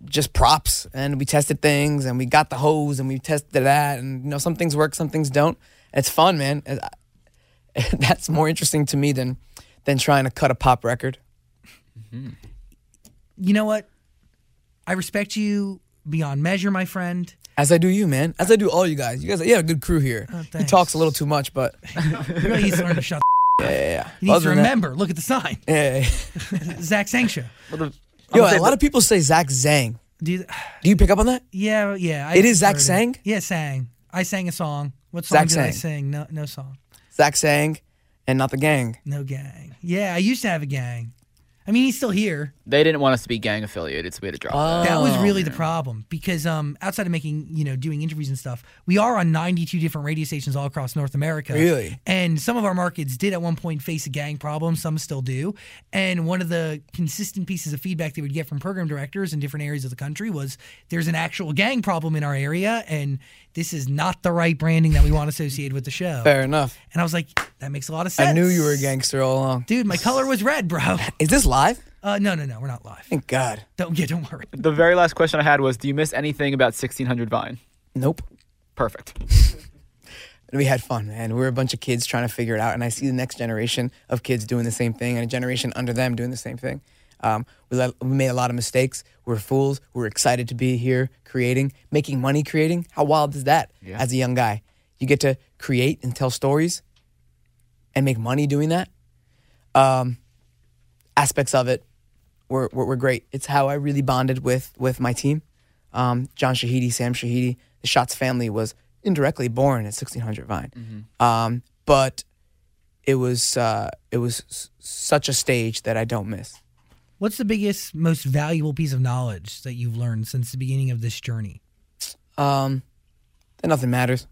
just props, and we tested things, and we got the hose, and we tested that, and you know some things work, some things don't. It's fun, man. (laughs) That's more interesting to me than than trying to cut a pop record. You know what? I respect you beyond measure, my friend. As I do you, man. As I do all you guys. You guys, you have a good crew here. he Oh, thanks. talks a little too much, but (laughs) You really needs to learn to shut. Yeah, yeah, yeah. He needs Other to than that- remember. Look at the sign. yeah, yeah. (laughs) Zach Sang Show. Well, Yo, a say lot of people say Zach Zang. Do you, Do you pick up on that? yeah, yeah. I It is Zach heard Sang? Yeah, sang. I sang a song. What song Zach did I sang. sing? No, no song. Zach Sang and not the gang. No gang. Yeah, I used to have a gang. I mean, he's still here. They didn't want us to be gang affiliated, so we had to drop that. That was Oh. really the problem because um, outside of making, you know, doing interviews and stuff, we are on 92 different radio stations all across North America. Really? And some of our markets did at one point face a gang problem. Some still do. And one of the consistent pieces of feedback they would get from program directors in different areas of the country was there's an actual gang problem in our area, and this is not the right branding that we want associated with the show. Fair enough. And I was like, that makes a lot of sense. I knew you were a gangster all along. Dude, my color was red, bro. Is this live? Uh, no, no, no, we're not live. Thank God. Don't, yeah, don't worry. The very last question I had was, do you miss anything about 1600 Vine? Nope. Perfect. (laughs) we had fun, man. We were a bunch of kids trying to figure it out, and I see the next generation of kids doing the same thing, and a generation under them doing the same thing. Um, we, let, we made a lot of mistakes. We're fools. We're excited to be here, creating, making money, creating. How wild is that? Yeah. As a young guy, you get to create and tell stories, and make money doing that. Um, aspects of it were, were, were great. It's how I really bonded with with my team. Um, John Shahidi, Sam Shahidi, the Shots family was indirectly born at 1600 Vine. Um, but it was uh, it was s- such a stage that I don't miss. What's the biggest, most valuable piece of knowledge that you've learned since the beginning of this journey? Um, that nothing matters.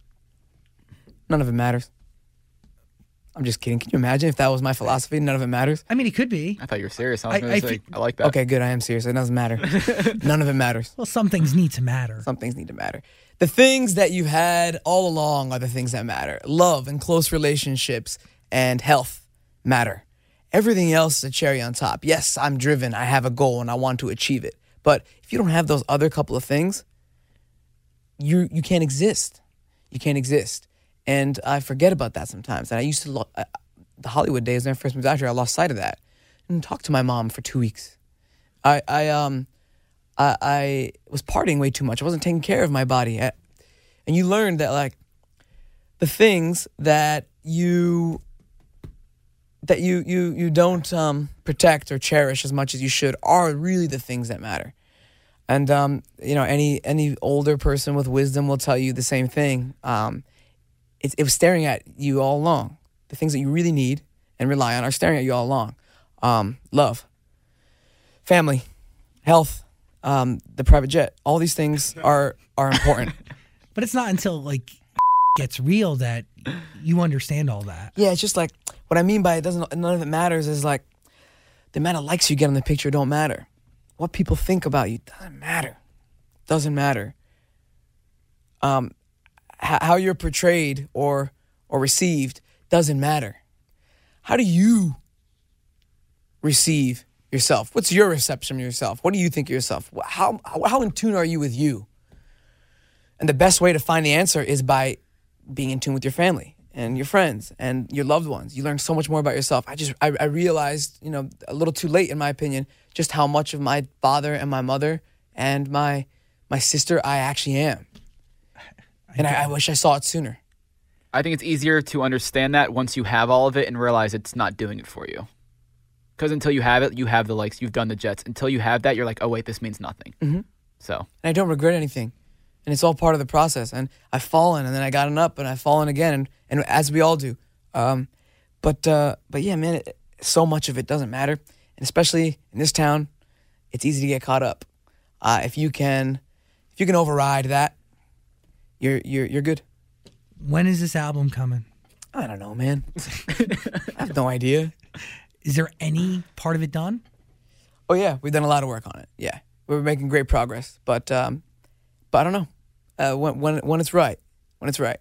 None of it matters. I'm just kidding. Can you imagine if that was my philosophy? None of it matters. I mean, it could be. I thought you were serious. I was I- going I say, fe- I like that. Okay, good. I am serious. It doesn't matter. (laughs) None of it matters. Well, some things need to matter. Some things need to matter. The things that you've had all along are the things that matter. Love and close relationships and health matter. Everything else is a cherry on top. Yes, I'm driven. I have a goal and I want to achieve it. But if you don't have those other couple of things, you you can't exist. You can't exist. And I forget about that sometimes. And I used to the Hollywood days when I first moved out here. I lost sight of that. And talked to my mom for two weeks. I I um I, I was partying way too much. I wasn't taking care of my body. I- and you learned that like the things that you that you you you don't um, protect or cherish as much as you should are really the things that matter. And um, you know, any any older person with wisdom will tell you the same thing. Um, it, it was staring at you all along. The things that you really need and rely on are staring at you all along. Um, love, family, health, um, the private jet. All these things (laughs) are are important. (laughs) But it's not until like gets real that you understand all that. yeah, it's just like what I mean by it doesn't. None of it matters. Is like the amount of likes you get on the picture don't matter. What people think about you doesn't matter. Doesn't matter. Um, h- how you're portrayed or or received doesn't matter. How do you receive yourself? What's your reception of yourself? What do you think of yourself? How, how, how in tune are you with you? And the best way to find the answer is by being in tune with your family and your friends and your loved ones. You learn so much more about yourself. I just, I, I realized, you know, a little too late, in my opinion, just how much of my father and my mother and my, my sister I actually am. (laughs) And I, I wish I saw it sooner. I think it's easier to understand that once you have all of it and realize it's not doing it for you. Because until you have it, you have the likes, you've done the jets. Until you have that, you're like, oh, wait, this means nothing. Mm-hmm. So, and I don't regret anything. And it's all part of the process. And I've fallen, and then I gotten up, and I've fallen again, and, and as we all do. Um, but uh, but yeah, man, it, so much of it doesn't matter, and especially in this town, it's easy to get caught up. Uh, if you can, if you can override that, you're you're you're good. When is this album coming? I don't know, man. (laughs) I have no idea. Is there any part of it done? Oh yeah, we've done a lot of work on it. Yeah, we're making great progress, but um, but I don't know uh, when when when it's right. When it's right,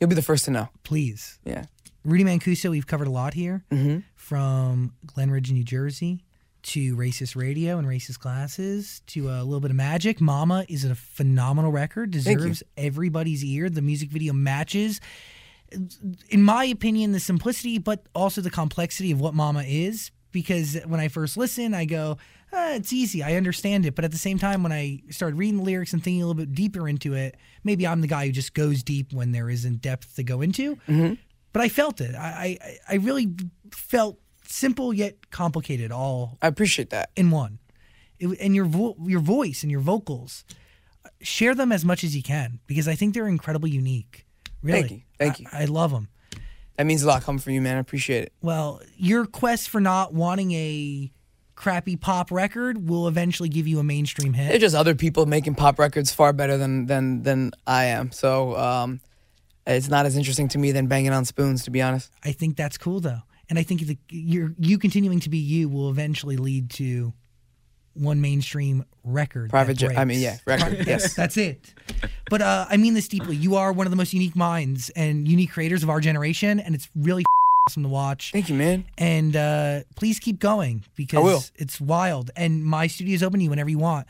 you'll be the first to know. Please. Yeah. Rudy Mancuso, we've covered a lot here Mm-hmm. from Glen Ridge, New Jersey to Racist Radio and Racist Glasses to a little bit of magic. Mama is a phenomenal record, deserves everybody's ear. The music video matches, in my opinion, the simplicity, but also the complexity of what Mama is. Because when I first listen, I go, ah, it's easy. I understand it. But at the same time, when I started reading the lyrics and thinking a little bit deeper into it, maybe I'm the guy who just goes deep when there isn't depth to go into but I felt it. I, I I really felt simple yet complicated all I appreciate that. in one. It, and your vo- your voice and your vocals, share them as much as you can because I think they're incredibly unique. Really, Thank you. Thank I- you. I, love them. That means a lot coming from you, man. I appreciate it. Well, your quest for not wanting a crappy pop record will eventually give you a mainstream hit. There's just other people making pop records far better than than than I am. So um, it's not as interesting to me than banging on spoons, to be honest. I think that's cool though, and I think the, you're you continuing to be you will eventually lead to one mainstream record. Private jet. I mean, yeah, record. yes. (laughs) That's it. But uh, I mean this deeply. You are one of the most unique minds and unique creators of our generation, and it's really awesome to watch. Thank you, man. And uh, please keep going because will. it's wild. And my studio is open to you whenever you want.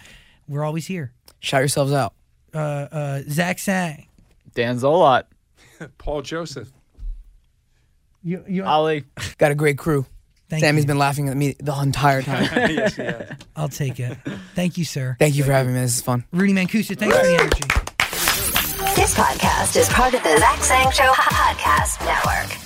We're always here. Shout yourselves out. Uh, uh, Zach Sang. Dan Zolot, (laughs) Paul Joseph. You, you, Ali. Got a great crew. thank Sammy's you. been laughing at me the entire time. (laughs) yes, he has. I'll take it. Thank you, sir. Thank you for having me. This is fun. Rudy Mancuso, thanks for the energy. This podcast is part of the Zach Sang Show Podcast Network.